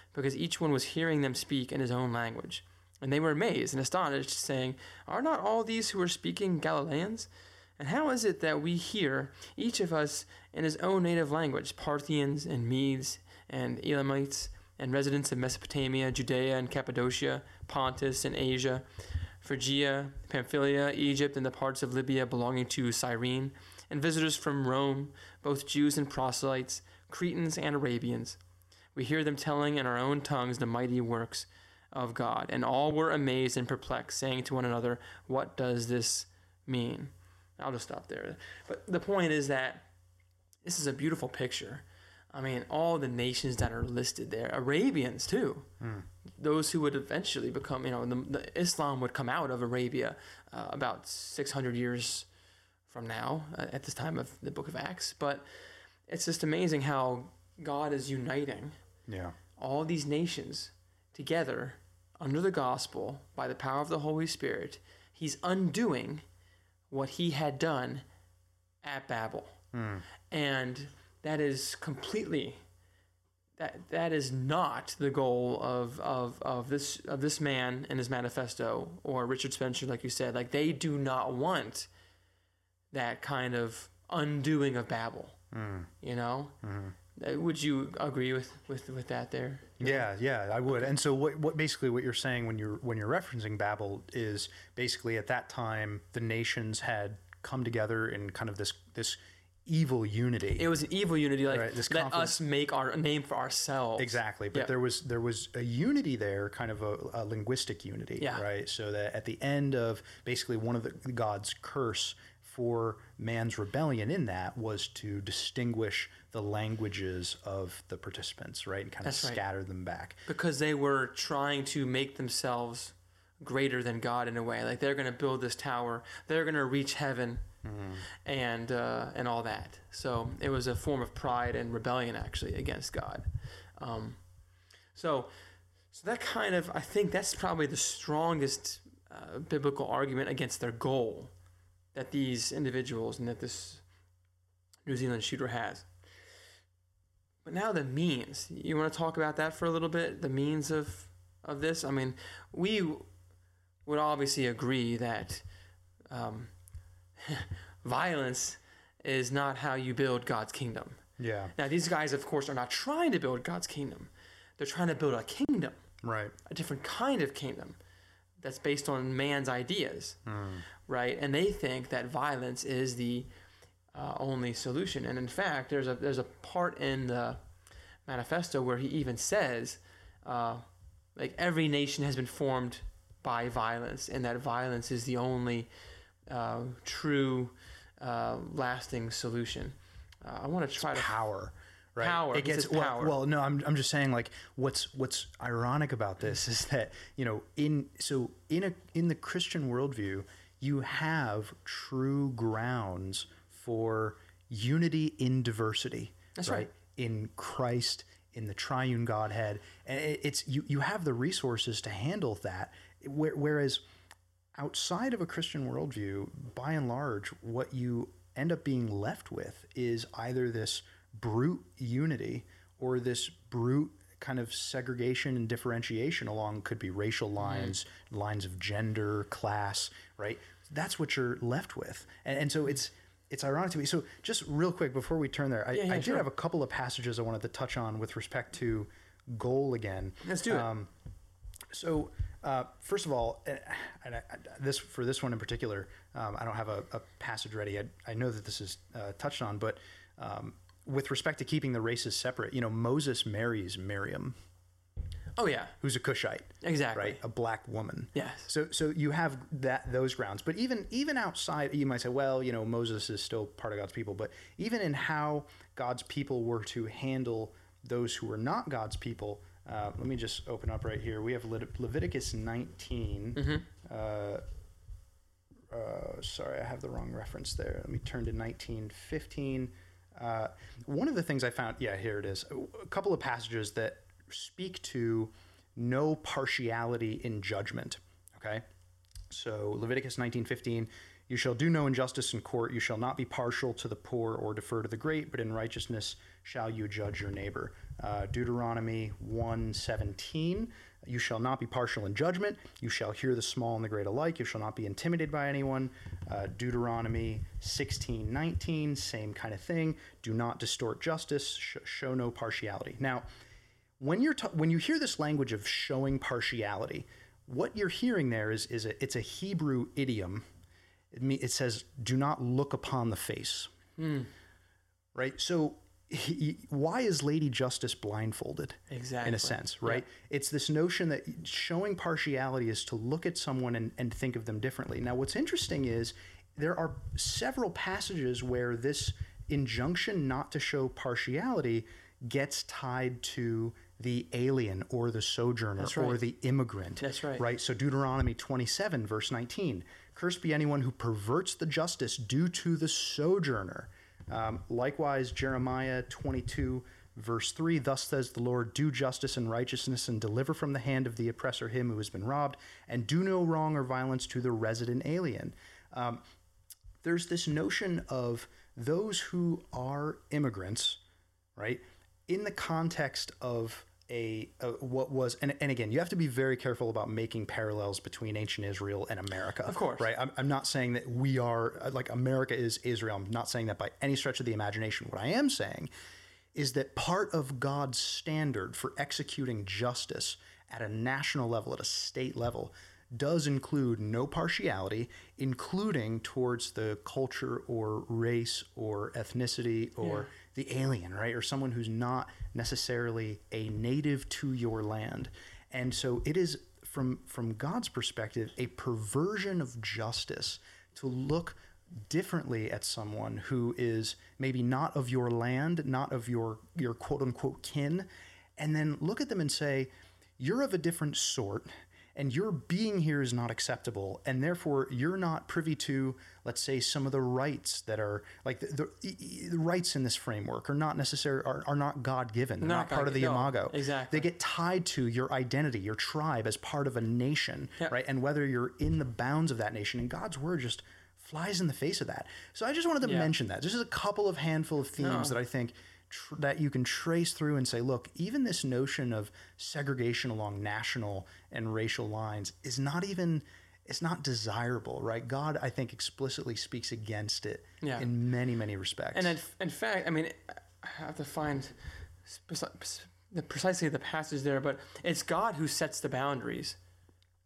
because each one was hearing them speak in his own language. And they were amazed and astonished, saying, Are not all these who are speaking Galileans? And how is it that we hear, each of us in his own native language, Parthians and Medes and Elamites and residents of Mesopotamia, Judea and Cappadocia, Pontus and Asia, Phrygia, Pamphylia, Egypt, and the parts of Libya belonging to Cyrene, and visitors from Rome, both Jews and proselytes, Cretans and Arabians? We hear them telling in our own tongues the mighty works of God. And all were amazed and perplexed, saying to one another, What does this mean? I'll just stop there. But the point is that this is a beautiful picture. I mean, all the nations that are listed there, Arabians too, Mm. those who would eventually become, you know, the, the Islam would come out of Arabia uh, about 600 years from now, uh, at this time of the book of Acts. But it's just amazing how God is uniting Yeah. all these nations together under the gospel by the power of the Holy Spirit. He's undoing what he had done at Babel. Mm. And that is completely that that is not the goal of, of, of this of this man and his manifesto or Richard Spencer, like you said. Like they do not want that kind of undoing of Babel. Mm. You know? Mhm. Would you agree with, with, with that there? Yeah, yeah, I would. And so, what, what basically what you're saying when you're when you're referencing Babel is basically at that time the nations had come together in kind of this this evil unity. It was an evil unity, like Right, this let conflict- us make our name for ourselves. Exactly, but Yeah. there was there was a unity there, kind of a, a linguistic unity, Yeah. right? So that at the end of basically one of the God's curse for man's rebellion in that was to distinguish the languages of the participants, right, and kind That's of right. scatter them back. Because they were trying to make themselves greater than God in a way. Like they're going to build this tower, they're going to reach heaven, and uh, and all that. So it was a form of pride and rebellion actually against God. Um, so so that kind of I think that's probably the strongest uh, biblical argument against their goal that these individuals and that this New Zealand shooter has. But now the means. You want to talk about that for a little bit? The means of of this. I mean, we would obviously agree that um, violence is not how you build God's kingdom. Yeah, Now, these guys, of course, are not trying to build God's kingdom. They're trying to build a kingdom, right. a different kind of kingdom that's based on man's ideas, right? And they think that violence is the uh, only solution. And in fact, there's a there's a part in the manifesto where he even says, uh, like every nation has been formed by violence, and that violence is the only uh, true, uh, lasting solution. Uh, I want to try to power right Power. it gets well, power. well no I'm, I'm just saying like what's what's ironic about this is that you know in so in a in the christian worldview you have true grounds for unity in diversity That's right. in christ in the triune godhead and it's you you have the resources to handle that whereas outside of a Christian worldview, by and large, what you end up being left with is either this brute unity or this brute kind of segregation and differentiation along could be racial mm-hmm. lines, lines of gender, class, right? That's what you're left with. And, and so it's it's ironic to me. So just real quick before we turn there, I, Yeah, yeah, I did sure. have a couple of passages I wanted to touch on with respect to goal again. Let's do it. Um, so, uh, first of all, and and I, I- this for this one in particular, um, I don't have a, a passage ready. I, I know that this is uh, touched on, but um, with respect to keeping the races separate, you know, Moses marries Miriam, oh yeah, who's a Cushite, exactly. right, a black woman. Yes. So, so you have that those grounds, but even even outside, you might say, well, you know, Moses is still part of God's people, but even in how God's people were to handle those who were not God's people, uh, let me just open up right here. We have Levit- Leviticus 19. Uh, uh, sorry, I have the wrong reference there. Let me turn to 1915. Uh, one of the things I found, yeah, here it is. A couple of passages that speak to no partiality in judgment. Okay, so Leviticus 19:15, you shall do no injustice in court. You shall not be partial to the poor or defer to the great, but in righteousness shall you judge your neighbor. Uh, Deuteronomy 1:17, you shall not be partial in judgment. You shall hear the small and the great alike. You shall not be intimidated by anyone. Uh, Deuteronomy 16:19, same kind of thing. Do not distort justice, sh- show no partiality. Now, when you're ta- when you hear this language of showing partiality, what you're hearing there is is a, it's a Hebrew idiom. It, me- it says, "Do not look upon the face." Hmm. Right. So, he, why is Lady Justice blindfolded? Exactly. In a sense, right? It's this notion that showing partiality is to look at someone and, and think of them differently. Now, what's interesting is there are several passages where this injunction not to show partiality gets tied to the alien or the sojourner right. or the immigrant. That's right. Right. So Deuteronomy 27, verse 19 Cursed be anyone who perverts the justice due to the sojourner. Um, likewise, Jeremiah 22, verse 3 Thus says the Lord, do justice and righteousness and deliver from the hand of the oppressor him who has been robbed, and do no wrong or violence to the resident alien. Um, there's this notion of those who are immigrants, right, in the context of a, a what was and, and again you have to be very careful about making parallels between ancient israel and america. Of course. right? I'm, I'm not saying that we are like america is israel. I'm not saying that by any stretch of the imagination. What i am saying is that part of god's standard for executing justice at a national level at a state level does include no partiality, including towards the culture or race or ethnicity or the alien, right? Or someone who's not necessarily a native to your land. And so it is from from God's perspective a perversion of justice to look differently at someone who is maybe not of your land, not of your your quote unquote kin, and then look at them and say, you're of a different sort and your being here is not acceptable and therefore you're not privy to let's say some of the rights that are like the, the, the rights in this framework are not necessary are, are not god-given. They're not, Not part of the no, imago. exactly. they get tied to your identity your tribe as part of a nation Yeah. right? And whether you're in the bounds of that nation and god's word just flies in the face of that. So i just wanted to Yeah. mention that. Just a couple of handful of themes oh. that i think tr- that you can trace through and say, look, even this notion of segregation along national and racial lines is not even it's not desirable, right? God, I think, explicitly speaks against it Yeah. in many, many respects. And in, in fact, I mean, I have to find precisely the passage there, but it's God who sets the boundaries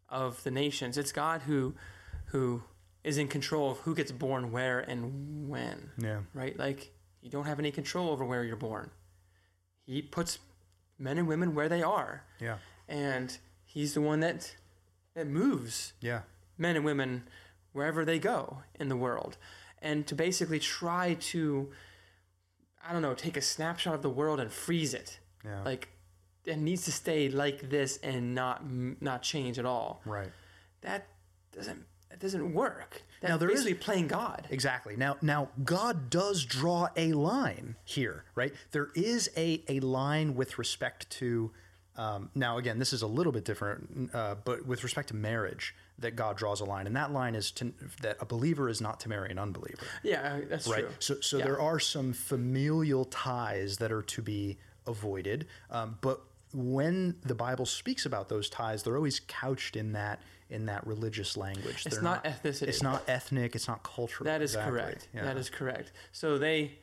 of the nations. It's God who who is in control of who gets born where and when. yeah, Right? Like you don't have any control over where you're born. He puts men and women where they are, yeah, and he's the one that that moves yeah, men and women wherever they go in the world and to basically try to i don't know take a snapshot of the world and freeze it yeah. like it needs to stay like this and not not change at all right. that doesn't that doesn't work that's Now, there is- playing god Exactly. Now, now God does draw a line here, right? There is a, a line with respect to. Um, now, again, this is a little bit different, uh, but with respect to marriage, that God draws a line, and that line is to, that a believer is not to marry an unbeliever, yeah that's right? true So, so Yeah. there are some familial ties that are to be avoided, um, but when the Bible speaks about those ties, they're always couched in that in that religious language. it's They're not, ethnicity It's not ethnic. It's not cultural. That is Exactly. correct. Yeah. That is correct. So they,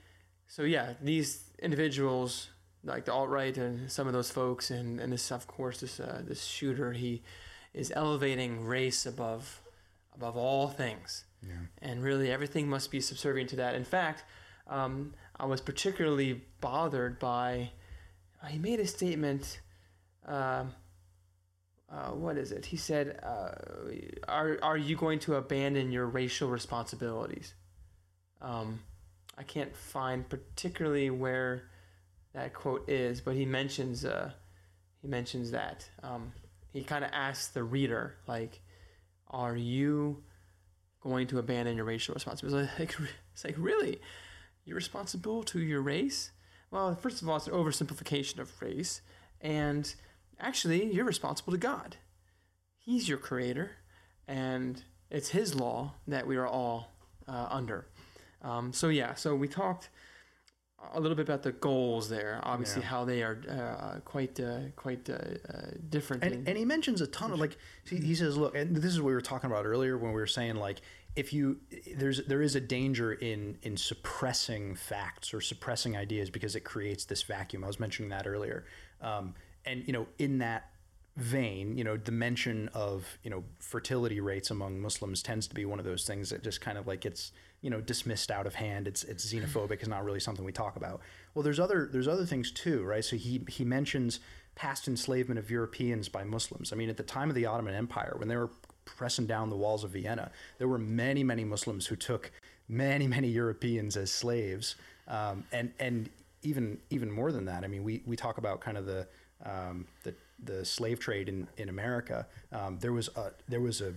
so yeah, these individuals like the alt right and some of those folks, and and this of course this uh, this shooter he is elevating race above above all things, Yeah. and really everything must be subservient to that. In fact, um, I was particularly bothered by uh, he made a statement. Um, uh, what is it? He said, uh, "Are are you going to abandon your racial responsibilities?" Um, I can't find particularly where that quote is, but he mentions uh, he mentions that. Um, he kind of asks the reader, like, "Are you going to abandon your racial responsibilities?" Like, it's like really, you're responsible to your race. Well, first of all, it's an oversimplification of race, and actually, you're responsible to God. He's your creator, and it's His law that we are all uh, under. Um, so yeah, so we talked a little bit about the goals there. Obviously, Yeah. how they are uh, quite uh, quite uh, uh, different. and, and he mentions a ton of like he, he says look and this is what we were talking about earlier when we were saying like if you there's there is a danger in in suppressing facts or suppressing ideas because it creates this vacuum i was mentioning that earlier um, and you know in that vein you know the mention of you know fertility rates among muslims tends to be one of those things that just kind of like gets you know dismissed out of hand. It's it's xenophobic. It's not really something we talk about. Well there's other there's other things too right? So he he mentions past enslavement of europeans by muslims. I mean at the time of the ottoman empire when they were pressing down the walls of vienna there were many many muslims who took many many europeans as slaves. Um, and and even even more than that i mean we we talk about kind of the um, the the slave trade in in america um, there was a there was a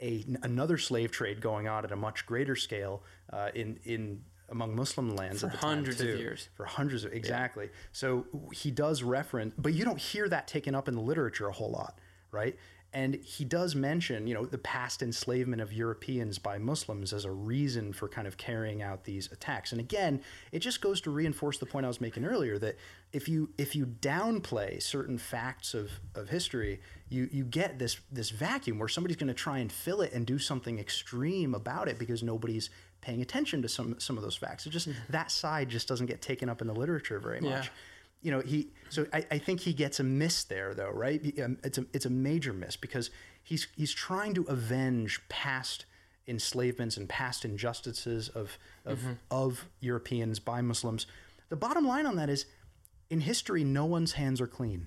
a, another slave trade going on at a much greater scale uh, in in among Muslim lands For at the time hundreds of years. For hundreds of exactly. So he does reference, but you don't hear that taken up in the literature a whole lot, right? And he does mention, you know, the past enslavement of Europeans by Muslims as a reason for kind of carrying out these attacks. And again, it just goes to reinforce the point I was making earlier that if you if you downplay certain facts of, of history, you you get this this vacuum where somebody's going to try and fill it and do something extreme about it because nobody's paying attention to some some of those facts. It just mm-hmm. that side just doesn't get taken up in the literature very much Yeah. You know he so I, I think he gets a miss there though right um, it's a it's a major miss because he's he's trying to avenge past enslavements and past injustices of of, Mm-hmm. of Europeans by Muslims the bottom line on that is in history no one's hands are clean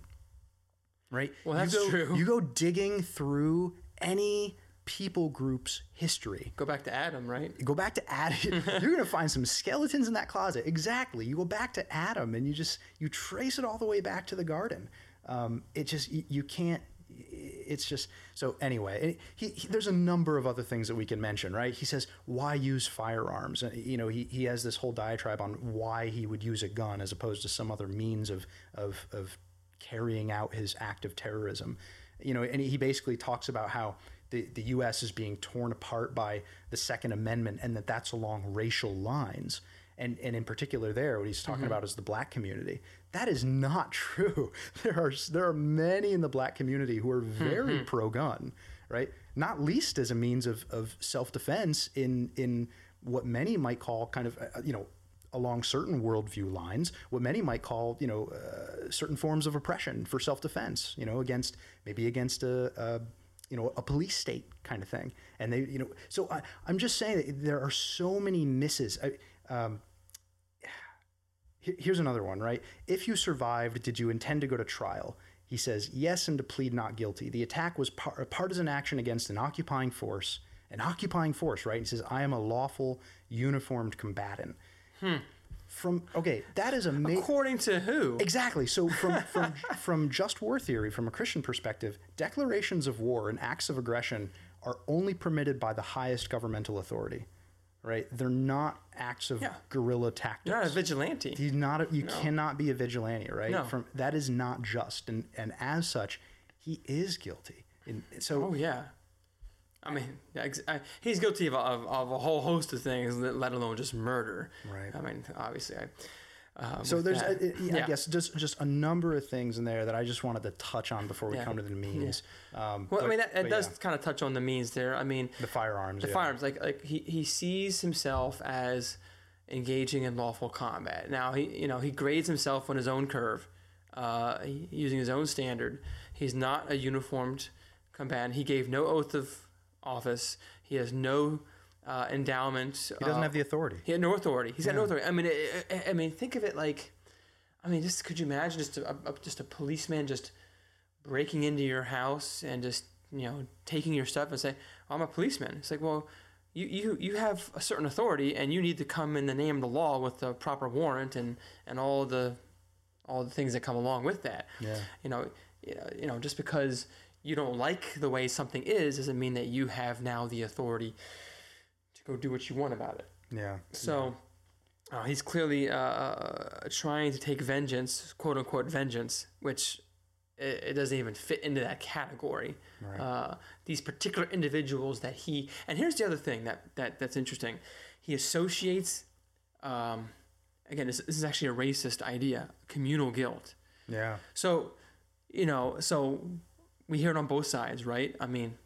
right Well, that's you go, true. you go digging through any people group's history Go back to Adam, right? go back to Adam. You're going to find some skeletons in that closet. Exactly. You go back to Adam and you just you trace it all the way back to the garden. Um, it just you, you can't. It's just so anyway. He, he, there's a number of other things that we can mention, right? He says why use firearms. You know, he, he has this whole diatribe on why he would use a gun as opposed to some other means of of of carrying out his act of terrorism. You know, and he basically talks about how the, the U.S. is being torn apart by the Second Amendment and that that's along racial lines. And, and in particular, there, what he's talking about is the black community. That is not true. There are there are many in the black community who are very pro gun, right? Not least as a means of, of self defense in in what many might call kind of uh, you know along certain worldview lines, what many might call, you know, uh, certain forms of oppression for self-defense, you know, against maybe against a, a you know, a police state kind of thing. And they, you know, so I, I'm just saying that there are so many misses. I, um, here's another one, right? If you survived, did you intend to go to trial? He says yes, and to plead not guilty. The attack was par- a partisan action against an occupying force. An occupying force, right? He says, "I am a lawful, uniformed combatant." From okay, that is amazing According to who? Exactly. So from from from just war theory, from a Christian perspective, declarations of war and acts of aggression are only permitted by the highest governmental authority. Right? They're not acts of Yeah. guerrilla tactics. You're not a vigilante. You're not a, you cannot be a vigilante, right? No. From that is not just, and and as such, he is guilty. And so Oh yeah. I mean, yeah, ex- I, he's guilty of, of, of a whole host of things, let alone just murder. Right. I mean, obviously, I. Um, So there's, that- uh, uh, yeah, I guess, just just a number of things in there that I just wanted to touch on before we Yeah. come to the means. Um, Well, I mean, that, but does kind of touch on the means there. I mean, the firearms. the firearms, like like he, he sees himself as engaging in lawful combat. Now he you know he grades himself on his own curve, uh, using his own standard. He's not a uniformed combatant. He gave no oath of office. He has no uh, endowment. He doesn't uh, have the authority. He had no authority. He's got no authority. I mean, I, I- I mean, think of it like, I mean, just could you imagine just a, a just a policeman just breaking into your house and just you know taking your stuff and say, "I'm a policeman." It's like, well, you you you have a certain authority and you need to come in the name of the law with the proper warrant and and all the all the things that come along with that. Yeah. You know, you know, just because you don't like the way something is doesn't mean that you have now the authority to go do what you want about it. Yeah. So uh, he's clearly uh, trying to take vengeance, quote unquote vengeance, which it, it doesn't even fit into that category. Right. Uh, these particular individuals that he and here's the other thing that, that that's interesting. He associates um, again, this, this is actually a racist idea, communal guilt. Yeah. So, you know, so we hear it on both sides, right? I mean,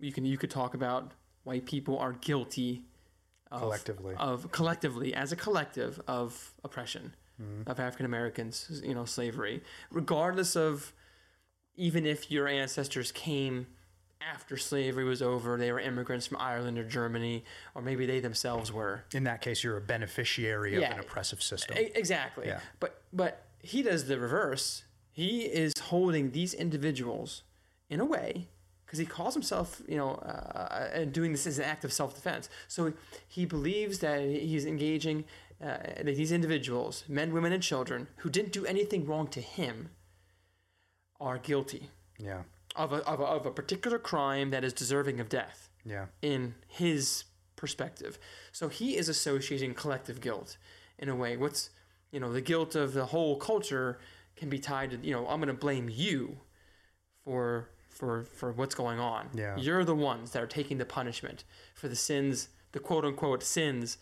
you can you could talk about white people are guilty of, Collectively. of collectively as a collective of oppression mm-hmm. of African Americans, you know, slavery, regardless of even if your ancestors came after slavery was over, they were immigrants from Ireland or Germany, or maybe they themselves were. In that case, you're a beneficiary of Yeah. an oppressive system. Exactly. Yeah. But but he does the reverse. He is holding these individuals in a way because he calls himself, you know, uh, and doing this as an act of self-defense. So he believes that he's engaging uh, these individuals, men, women, and children, who didn't do anything wrong to him, are guilty Yeah. of a, of a, of a particular crime that is deserving of death Yeah. in his perspective. So he is associating collective guilt in a way. What's you know the guilt of the whole culture can be tied to you know I'm going to blame you for for for what's going on. Yeah. You're the ones that are taking the punishment for the sins, the quote unquote sins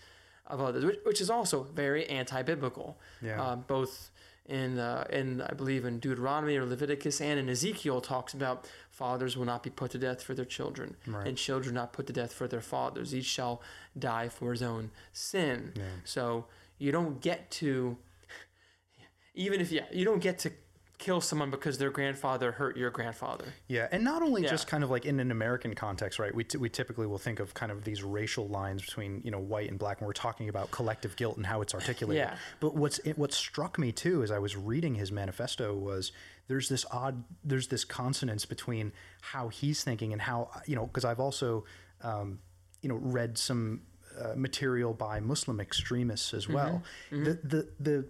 of others, which, which is also very anti-biblical. Yeah. Uh, both in uh, in I believe in Deuteronomy or Leviticus and in Ezekiel talks about fathers will not be put to death for their children, Right. and children not put to death for their fathers. Each shall die for his own sin. Yeah. So you don't get to, even if yeah, you don't get to kill someone because their grandfather hurt your grandfather. Yeah, and not only Yeah. just kind of like in an American context, right? We, t- we typically will think of kind of these racial lines between you know white and black when we're talking about collective guilt and how it's articulated. Yeah. But what's it, what struck me too as I was reading his manifesto was there's this odd there's this consonance between how he's thinking and how you know because I've also um, you know read some uh, material by Muslim extremists as well. The the the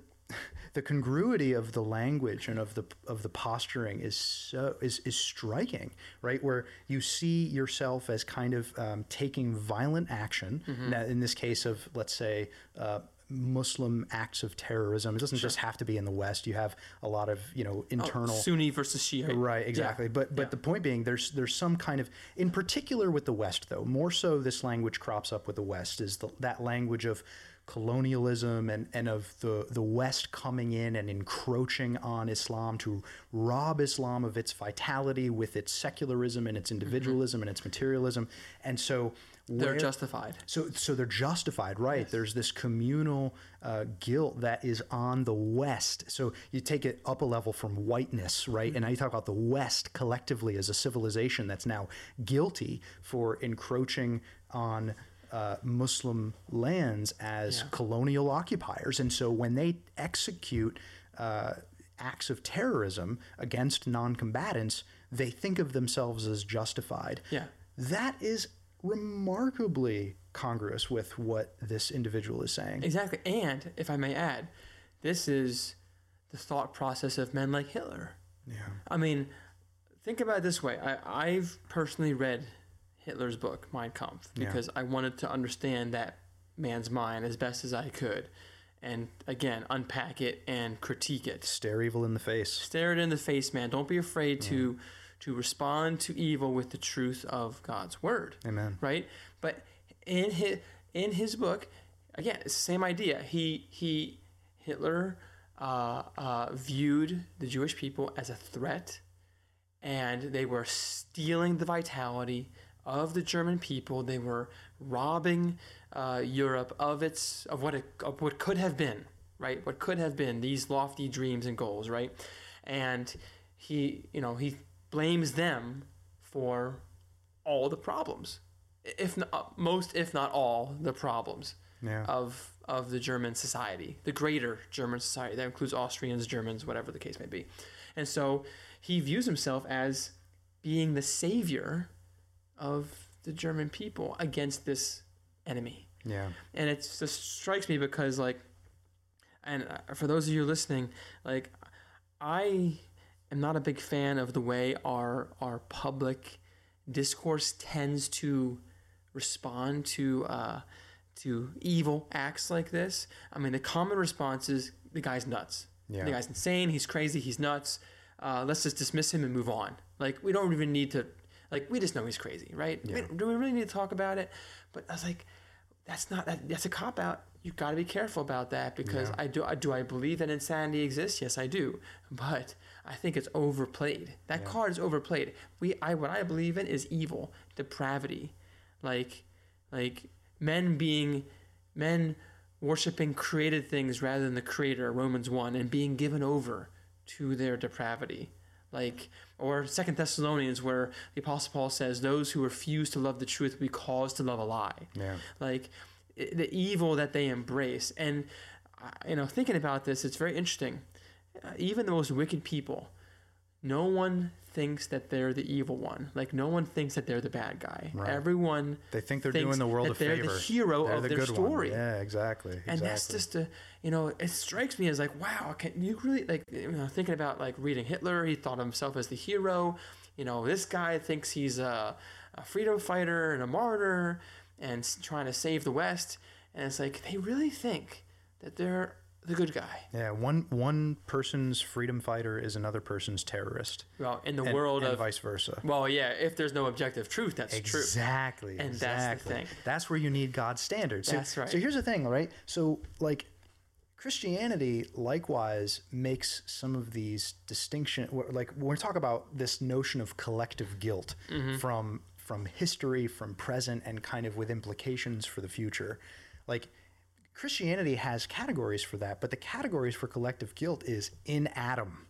the congruity of the language and of the of the posturing is so is is striking, right? Where you see yourself as kind of um, taking violent action. Now, in this case of let's say. Uh, Muslim acts of terrorism. It doesn't just have to be in the West. You have a lot of you know internal Sunni versus Shia. Right, exactly. But but Yeah. the point being, there's there's some kind of, in particular with the West, though, more so this language crops up with the West is the, that language of colonialism and, and of the, the West coming in and encroaching on Islam to rob Islam of its vitality with its secularism and its individualism and its materialism. And so They're where- justified. so, so they're justified, right? There's this communal uh, guilt that is on the West. So you take it up a level from whiteness, right? And now you talk about the West collectively as a civilization that's now guilty for encroaching on uh, Muslim lands as Yeah. colonial occupiers. And so when they execute uh, acts of terrorism against non-combatants, they think of themselves as justified. Yeah. That is remarkably congruous with what this individual is saying. Exactly. And if I may add, this is the thought process of men like Hitler. Yeah. I mean, think about it this way. I, I've personally read Hitler's book, Mein Kampf, Yeah. because I wanted to understand that man's mind as best as I could. And again, unpack it and critique it. Stare evil in the face. Stare it in the face, man. Don't be afraid to to respond to evil with the truth of God's word Amen. right? But in his in his book, again, it's the same idea. He he Hitler uh, uh, viewed the Jewish people as a threat, and they were stealing the vitality of the German people. They were robbing uh, Europe of its of what it of what could have been, right? What could have been these lofty dreams and goals, right? And he, you know, he blames them for all the problems, if not most, if not all, the problems Yeah. of of the German society, the greater German society that includes Austrians, Germans, whatever the case may be. And so he views himself as being the savior of the German people against this enemy. Yeah. And it just strikes me because like and uh, for those of you listening, like I am not a big fan of the way our our public discourse tends to respond to uh, to evil acts like this. I mean, the common response is the guy's nuts. Yeah. The guy's insane. He's crazy. He's nuts. Uh, let's just dismiss him and move on. Like we don't even need to. Like we just know he's crazy, right? We- Yeah. do we really need to talk about it? But I was like, that's not that, that's a cop out. you got to be careful about that because I do I do I believe that insanity exists? Yes, I do. But I think it's overplayed. That Yeah. card is overplayed. We I what I believe in is evil, depravity. Like like men being men worshiping created things rather than the creator, Romans 1, and being given over to their depravity. Like or Second Thessalonians where the apostle Paul says those who refuse to love the truth will be caused to love a lie. Yeah. like the evil that they embrace. And uh, you know thinking about this it's very interesting. Uh, even the most wicked people no one thinks that they're the evil one like no one thinks that they're the bad guy Right. everyone They think they're doing the world a they're favor. the hero They're of the their good story one. Yeah, exactly. and that's just a you know it strikes me as like wow can you really like you know thinking about like reading hitler he thought of himself as the hero you know this guy thinks he's a, a freedom fighter and a martyr and trying to save the west and it's like they really think that they're the good guy Yeah, one one person's freedom fighter is another person's terrorist. well in the and, world and of vice versa. well yeah if there's no objective truth that's true Exactly. And that's the thing. That's where you need God's standards. So, That's right. So here's the thing, right? So like Christianity likewise makes some of these distinction like when we talk about this notion of collective guilt Mm-hmm. from from history, from present and kind of with implications for the future. Like Christianity has categories for that, but the categories for collective guilt is in Adam.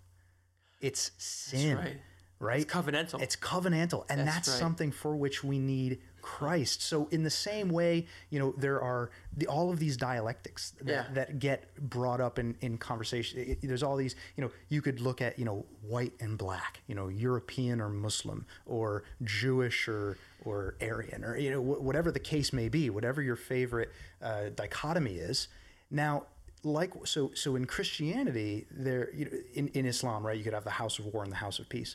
It's sin. right. right? it's covenantal It's covenantal, and That's that's, right. something for which we need Christ. So, in the same way, you know, there are the, all of these dialectics that, Yeah. that get brought up in, in conversation. It- there's all these, you know, you could look at, you know, white and black, you know, European or Muslim, or Jewish or or Aryan, or you know, wh- whatever the case may be, whatever your favorite uh, dichotomy is. Now, like so, so in Christianity, there, you know, in in Islam, right, you could have the house of war and the house of peace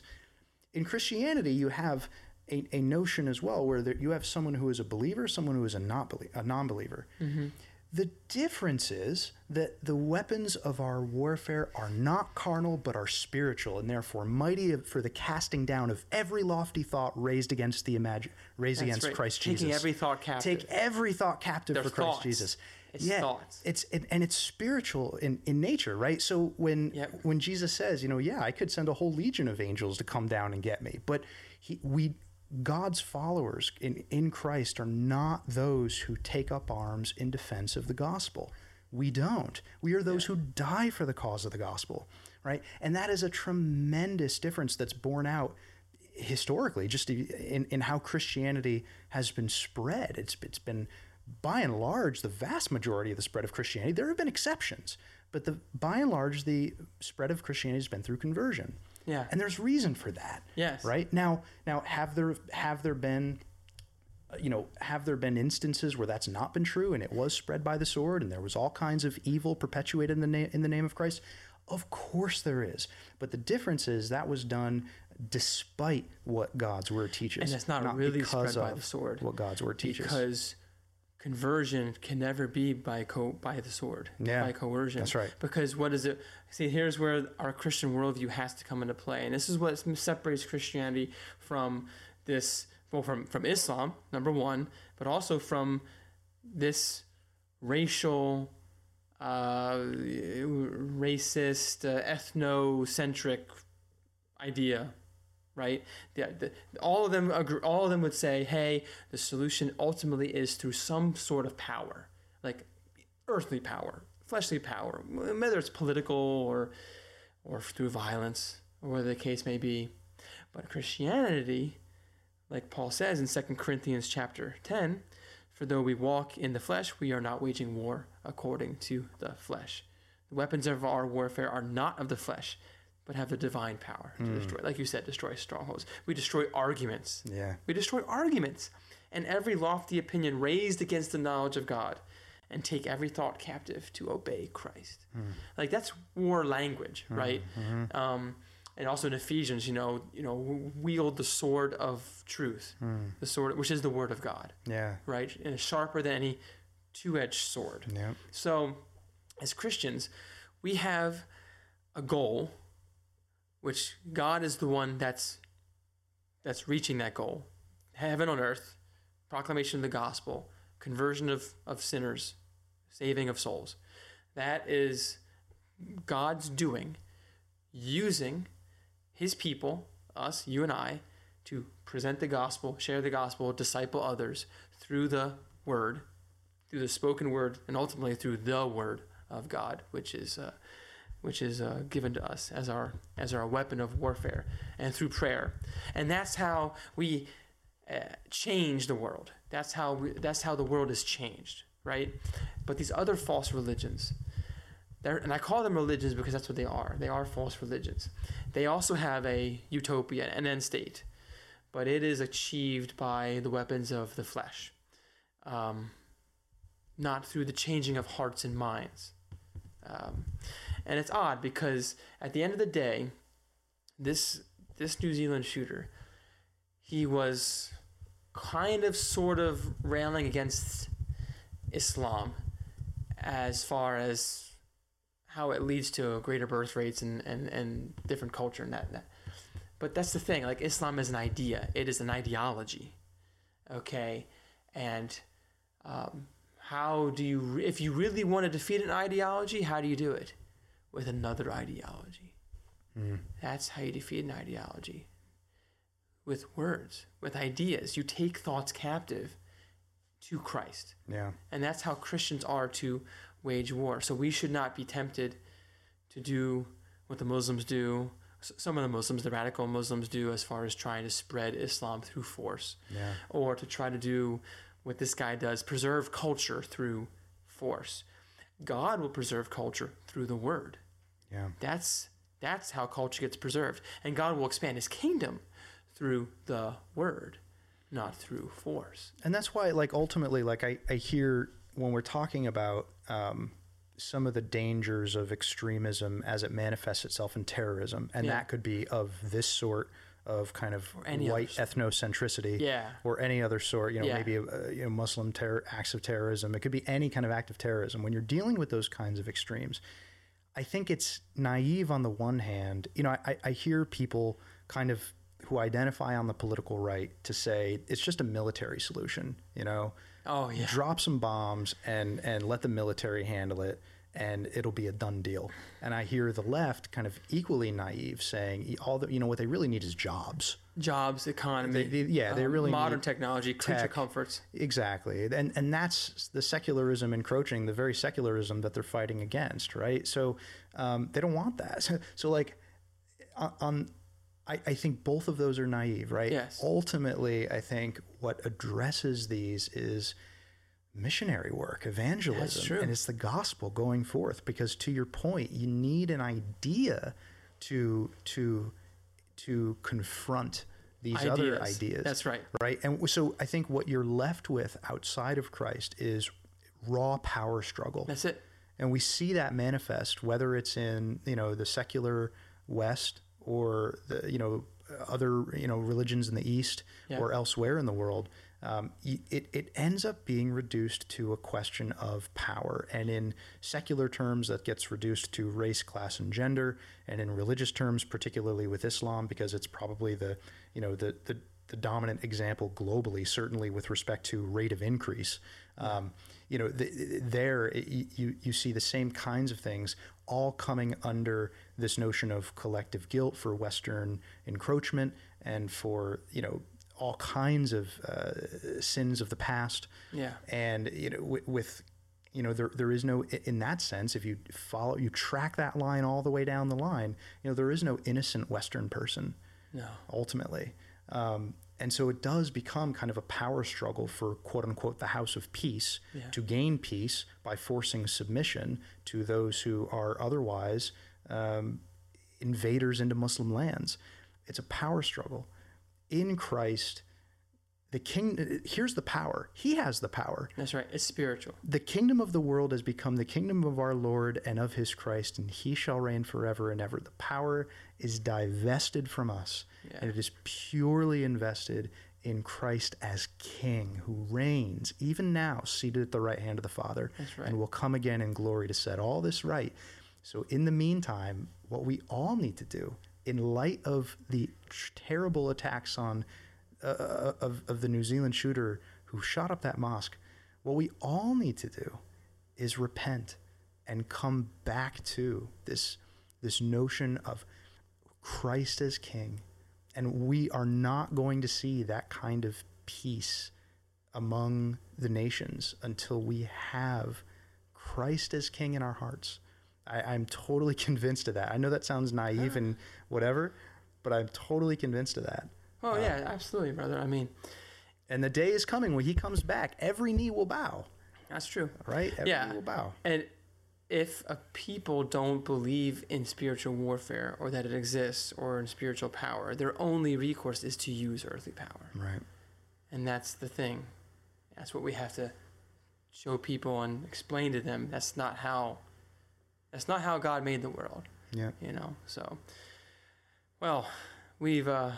in Christianity, you have a, a notion as well where there, you have someone who is a believer, someone who is a not belie- a non-believer. Mm-hmm. The difference is that the weapons of our warfare are not carnal but are spiritual, and therefore mighty for the casting down of every lofty thought raised against the imagine raised That's against right. Christ Taking Jesus. every thought captive. Take every thought captive Their for Christ thoughts. Jesus. It's yeah, thoughts. it's it, and it's spiritual in, in nature, right? So when Yep. when Jesus says, you know, yeah, I could send a whole legion of angels to come down and get me, but he, we God's followers in in Christ are not those who take up arms in defense of the gospel. We don't. We are those who die for the cause of the gospel, right? And that is a tremendous difference that's borne out historically, just in, in how Christianity has been spread. It's, it's been, by and large, the vast majority of the spread of Christianity. There have been exceptions, but the by and large, the spread of Christianity has been through conversion. Yeah. and there's reason for that. Yes. Right now, now have there have there been uh, you know, have there been instances where that's not been true and it was spread by the sword and there was all kinds of evil perpetuated in the name in the name of Christ? Of course there is. But the difference is that was done despite what God's word teaches. And it's not really spread by of the sword, What God's word teaches. because conversion can never be by co- by the sword Yeah, by coercion that's right. because what is it see here's where our christian worldview has to come into play and this is what separates christianity from this well from from islam number one but also from this racial uh, racist uh, ethnocentric idea right? The, the, all of them agree, all of them would say, "Hey, the solution ultimately is through some sort of power, like earthly power, fleshly power, whether it's political or or through violence or whatever the case may be." But Christianity, like Paul says in 2 Corinthians chapter 10, for though we walk in the flesh, we are not waging war according to the flesh. The weapons of our warfare are not of the flesh, but have the divine power to hmm. destroy, like you said, destroy strongholds. We destroy arguments. yeah. We destroy arguments and every lofty opinion raised against the knowledge of God and take every thought captive to obey Christ. Hmm. Like that's war language, hmm. right? Mm-hmm. Um, and also in Ephesians, you know, you know, wield the sword of truth, hmm. the sword which is the word of God, Yeah. right? And it's sharper than any two-edged sword. Yeah. So, as Christians, we have a goal, which God is the one that's that's reaching that goal. Heaven on earth, proclamation of the gospel, conversion of, of sinners, saving of souls. That is God's doing, using his people, us, you and I, to present the gospel, share the gospel, disciple others through the word, through the spoken word, and ultimately through the word of God, which is uh, which is uh, given to us as our as our weapon of warfare, and through prayer, and that's how we uh, change the world. That's how we, that's how the world is changed, right? But these other false religions, and I call them religions because that's what they are. They are false religions. They also have a utopia, an end state, but it is achieved by the weapons of the flesh, um, not through the changing of hearts and minds. Um, and it's odd because at the end of the day, this this New Zealand shooter, he was kind of sort of railing against Islam as far as how it leads to greater birth rates and, and, and different culture and that, that. But that's the thing, like Islam is an idea, it is an ideology. Okay? And um, how do you, if you really want to defeat an ideology, how do you do it? With another ideology. Mm. That's how you defeat an ideology. With words, with ideas. You take thoughts captive to Christ. Yeah. And that's how Christians are to wage war. So we should not be tempted to do what the Muslims do. Some of the Muslims, the radical Muslims, do as far as trying to spread Islam through force, Yeah. or to try to do what this guy does preserve culture through force. God will preserve culture through the word. Yeah. That's that's how culture gets preserved. And God will expand his kingdom through the word, not through force. and that's why like ultimately like i, I hear when we're talking about um, some of the dangers of extremism as it manifests itself in terrorism and Yeah. that could be of this sort of kind of white ethnocentricity Yeah. or any other sort you know Yeah. maybe uh, you know muslim terror acts of terrorism it could be any kind of act of terrorism when you're dealing with those kinds of extremes I think it's naive on the one hand. You know, I, I hear people kind of who identify on the political right to say it's just a military solution. You know, Oh yeah. drop some bombs and and let the military handle it, and it'll be a done deal. And I hear the left kind of equally naive saying all the you know what they really need is jobs. Jobs, economy. They- they- yeah, they um, really modern technology, creature tech. comforts. Exactly. And and that's the secularism encroaching, the very secularism that they're fighting against, right? So um, they don't want that. So, so like on, on I, I think both of those are naive, right? Yes. Ultimately, I think what addresses these is missionary work, evangelism, and it's the gospel going forth. Because to your point, you need an idea to to to confront these other Ideas. ideas That's right. right? And so I think what you're left with outside of Christ is raw power struggle. That's it. And we see that manifest whether it's in, you know, the secular West or the, you know, other, you know, religions in the East Yeah. or elsewhere in the world. Um, it, it ends up being reduced to a question of power. And in secular terms, that gets reduced to race, class, and gender. And in religious terms, particularly with Islam, because it's probably the, you know, the, the, the dominant example globally, certainly with respect to rate of increase. Um, you know, the, there you you see the same kinds of things all coming under this notion of collective guilt for Western encroachment and for you know all kinds of uh, sins of the past. Yeah. And you know, with, with you know, there there is no in that sense. If you follow, you track that line all the way down the line. You know, there is no innocent Western person No. ultimately. Um, and so it does become kind of a power struggle for quote unquote the house of peace Yeah. to gain peace by forcing submission to those who are otherwise um, invaders into Muslim lands. It's a power struggle. In Christ, the king, here's the power. He has the power. That's right. It's spiritual. The kingdom of the world has become the kingdom of our Lord and of his Christ, and he shall reign forever and ever. The power is divested from us, Yeah. and it is purely invested in Christ as King, who reigns even now, seated at the right hand of the Father, right. and will come again in glory to set all this right. So, in the meantime, what we all need to do, in light of the terrible attacks on uh, of, of the New Zealand shooter who shot up that mosque, what we all need to do is repent and come back to this this notion of Christ as king and we are not going to see that kind of peace among the nations until we have Christ as king in our hearts. I, am totally convinced of that. I know that sounds naive and ah. whatever, but I'm totally convinced of that. Oh, uh, yeah, absolutely, brother. I mean, and the day is coming when he comes back, every knee will bow. That's true. Right? Every yeah. knee will bow. And if a people don't believe in spiritual warfare or that it exists or in spiritual power, their only recourse is to use earthly power. Right. And that's the thing. That's what we have to show people and explain to them. That's not how that's not how God made the world. Yeah. You know. So well, we've uh,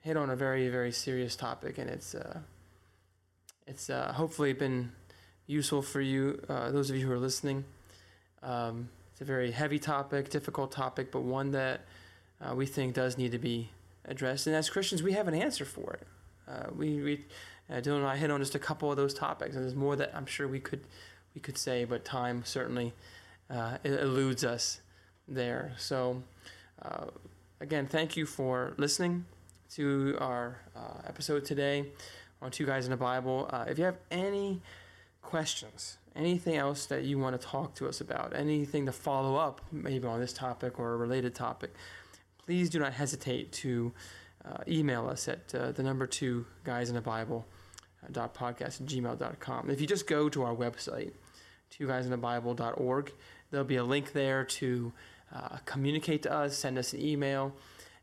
hit on a very very serious topic and it's uh, it's uh, hopefully been useful for you uh, those of you who are listening. Um, it's a very heavy topic, difficult topic, but one that uh, we think does need to be addressed. And as Christians, we have an answer for it. Uh, we, we uh, Dylan and I hit on just a couple of those topics, and there's more that I'm sure we could we could say, but time certainly uh, eludes us there. So, uh, again, thank you for listening to our uh, episode today on Two Guys in the Bible. Uh, if you have any questions, anything else that you want to talk to us about, anything to follow up maybe on this topic or a related topic, please do not hesitate to uh, email us at uh, the number two guys in the Bible dot podcast gmail.com. If you just go to our website, two guys in the Bible.org, there'll be a link there to uh, communicate to us, send us an email.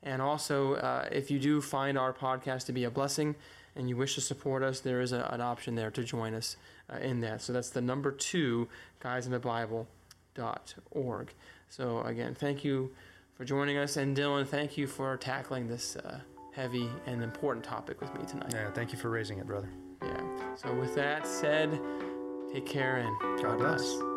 And also, uh, if you do find our podcast to be a blessing and you wish to support us, there is a, an option there to join us uh, in that. So that's the number two, guys in the Bible.org. So again, thank you for joining us. And Dylan, thank you for tackling this uh, heavy and important topic with me tonight. Yeah, thank you for raising it, brother. Yeah. So with that said, take care and God bless.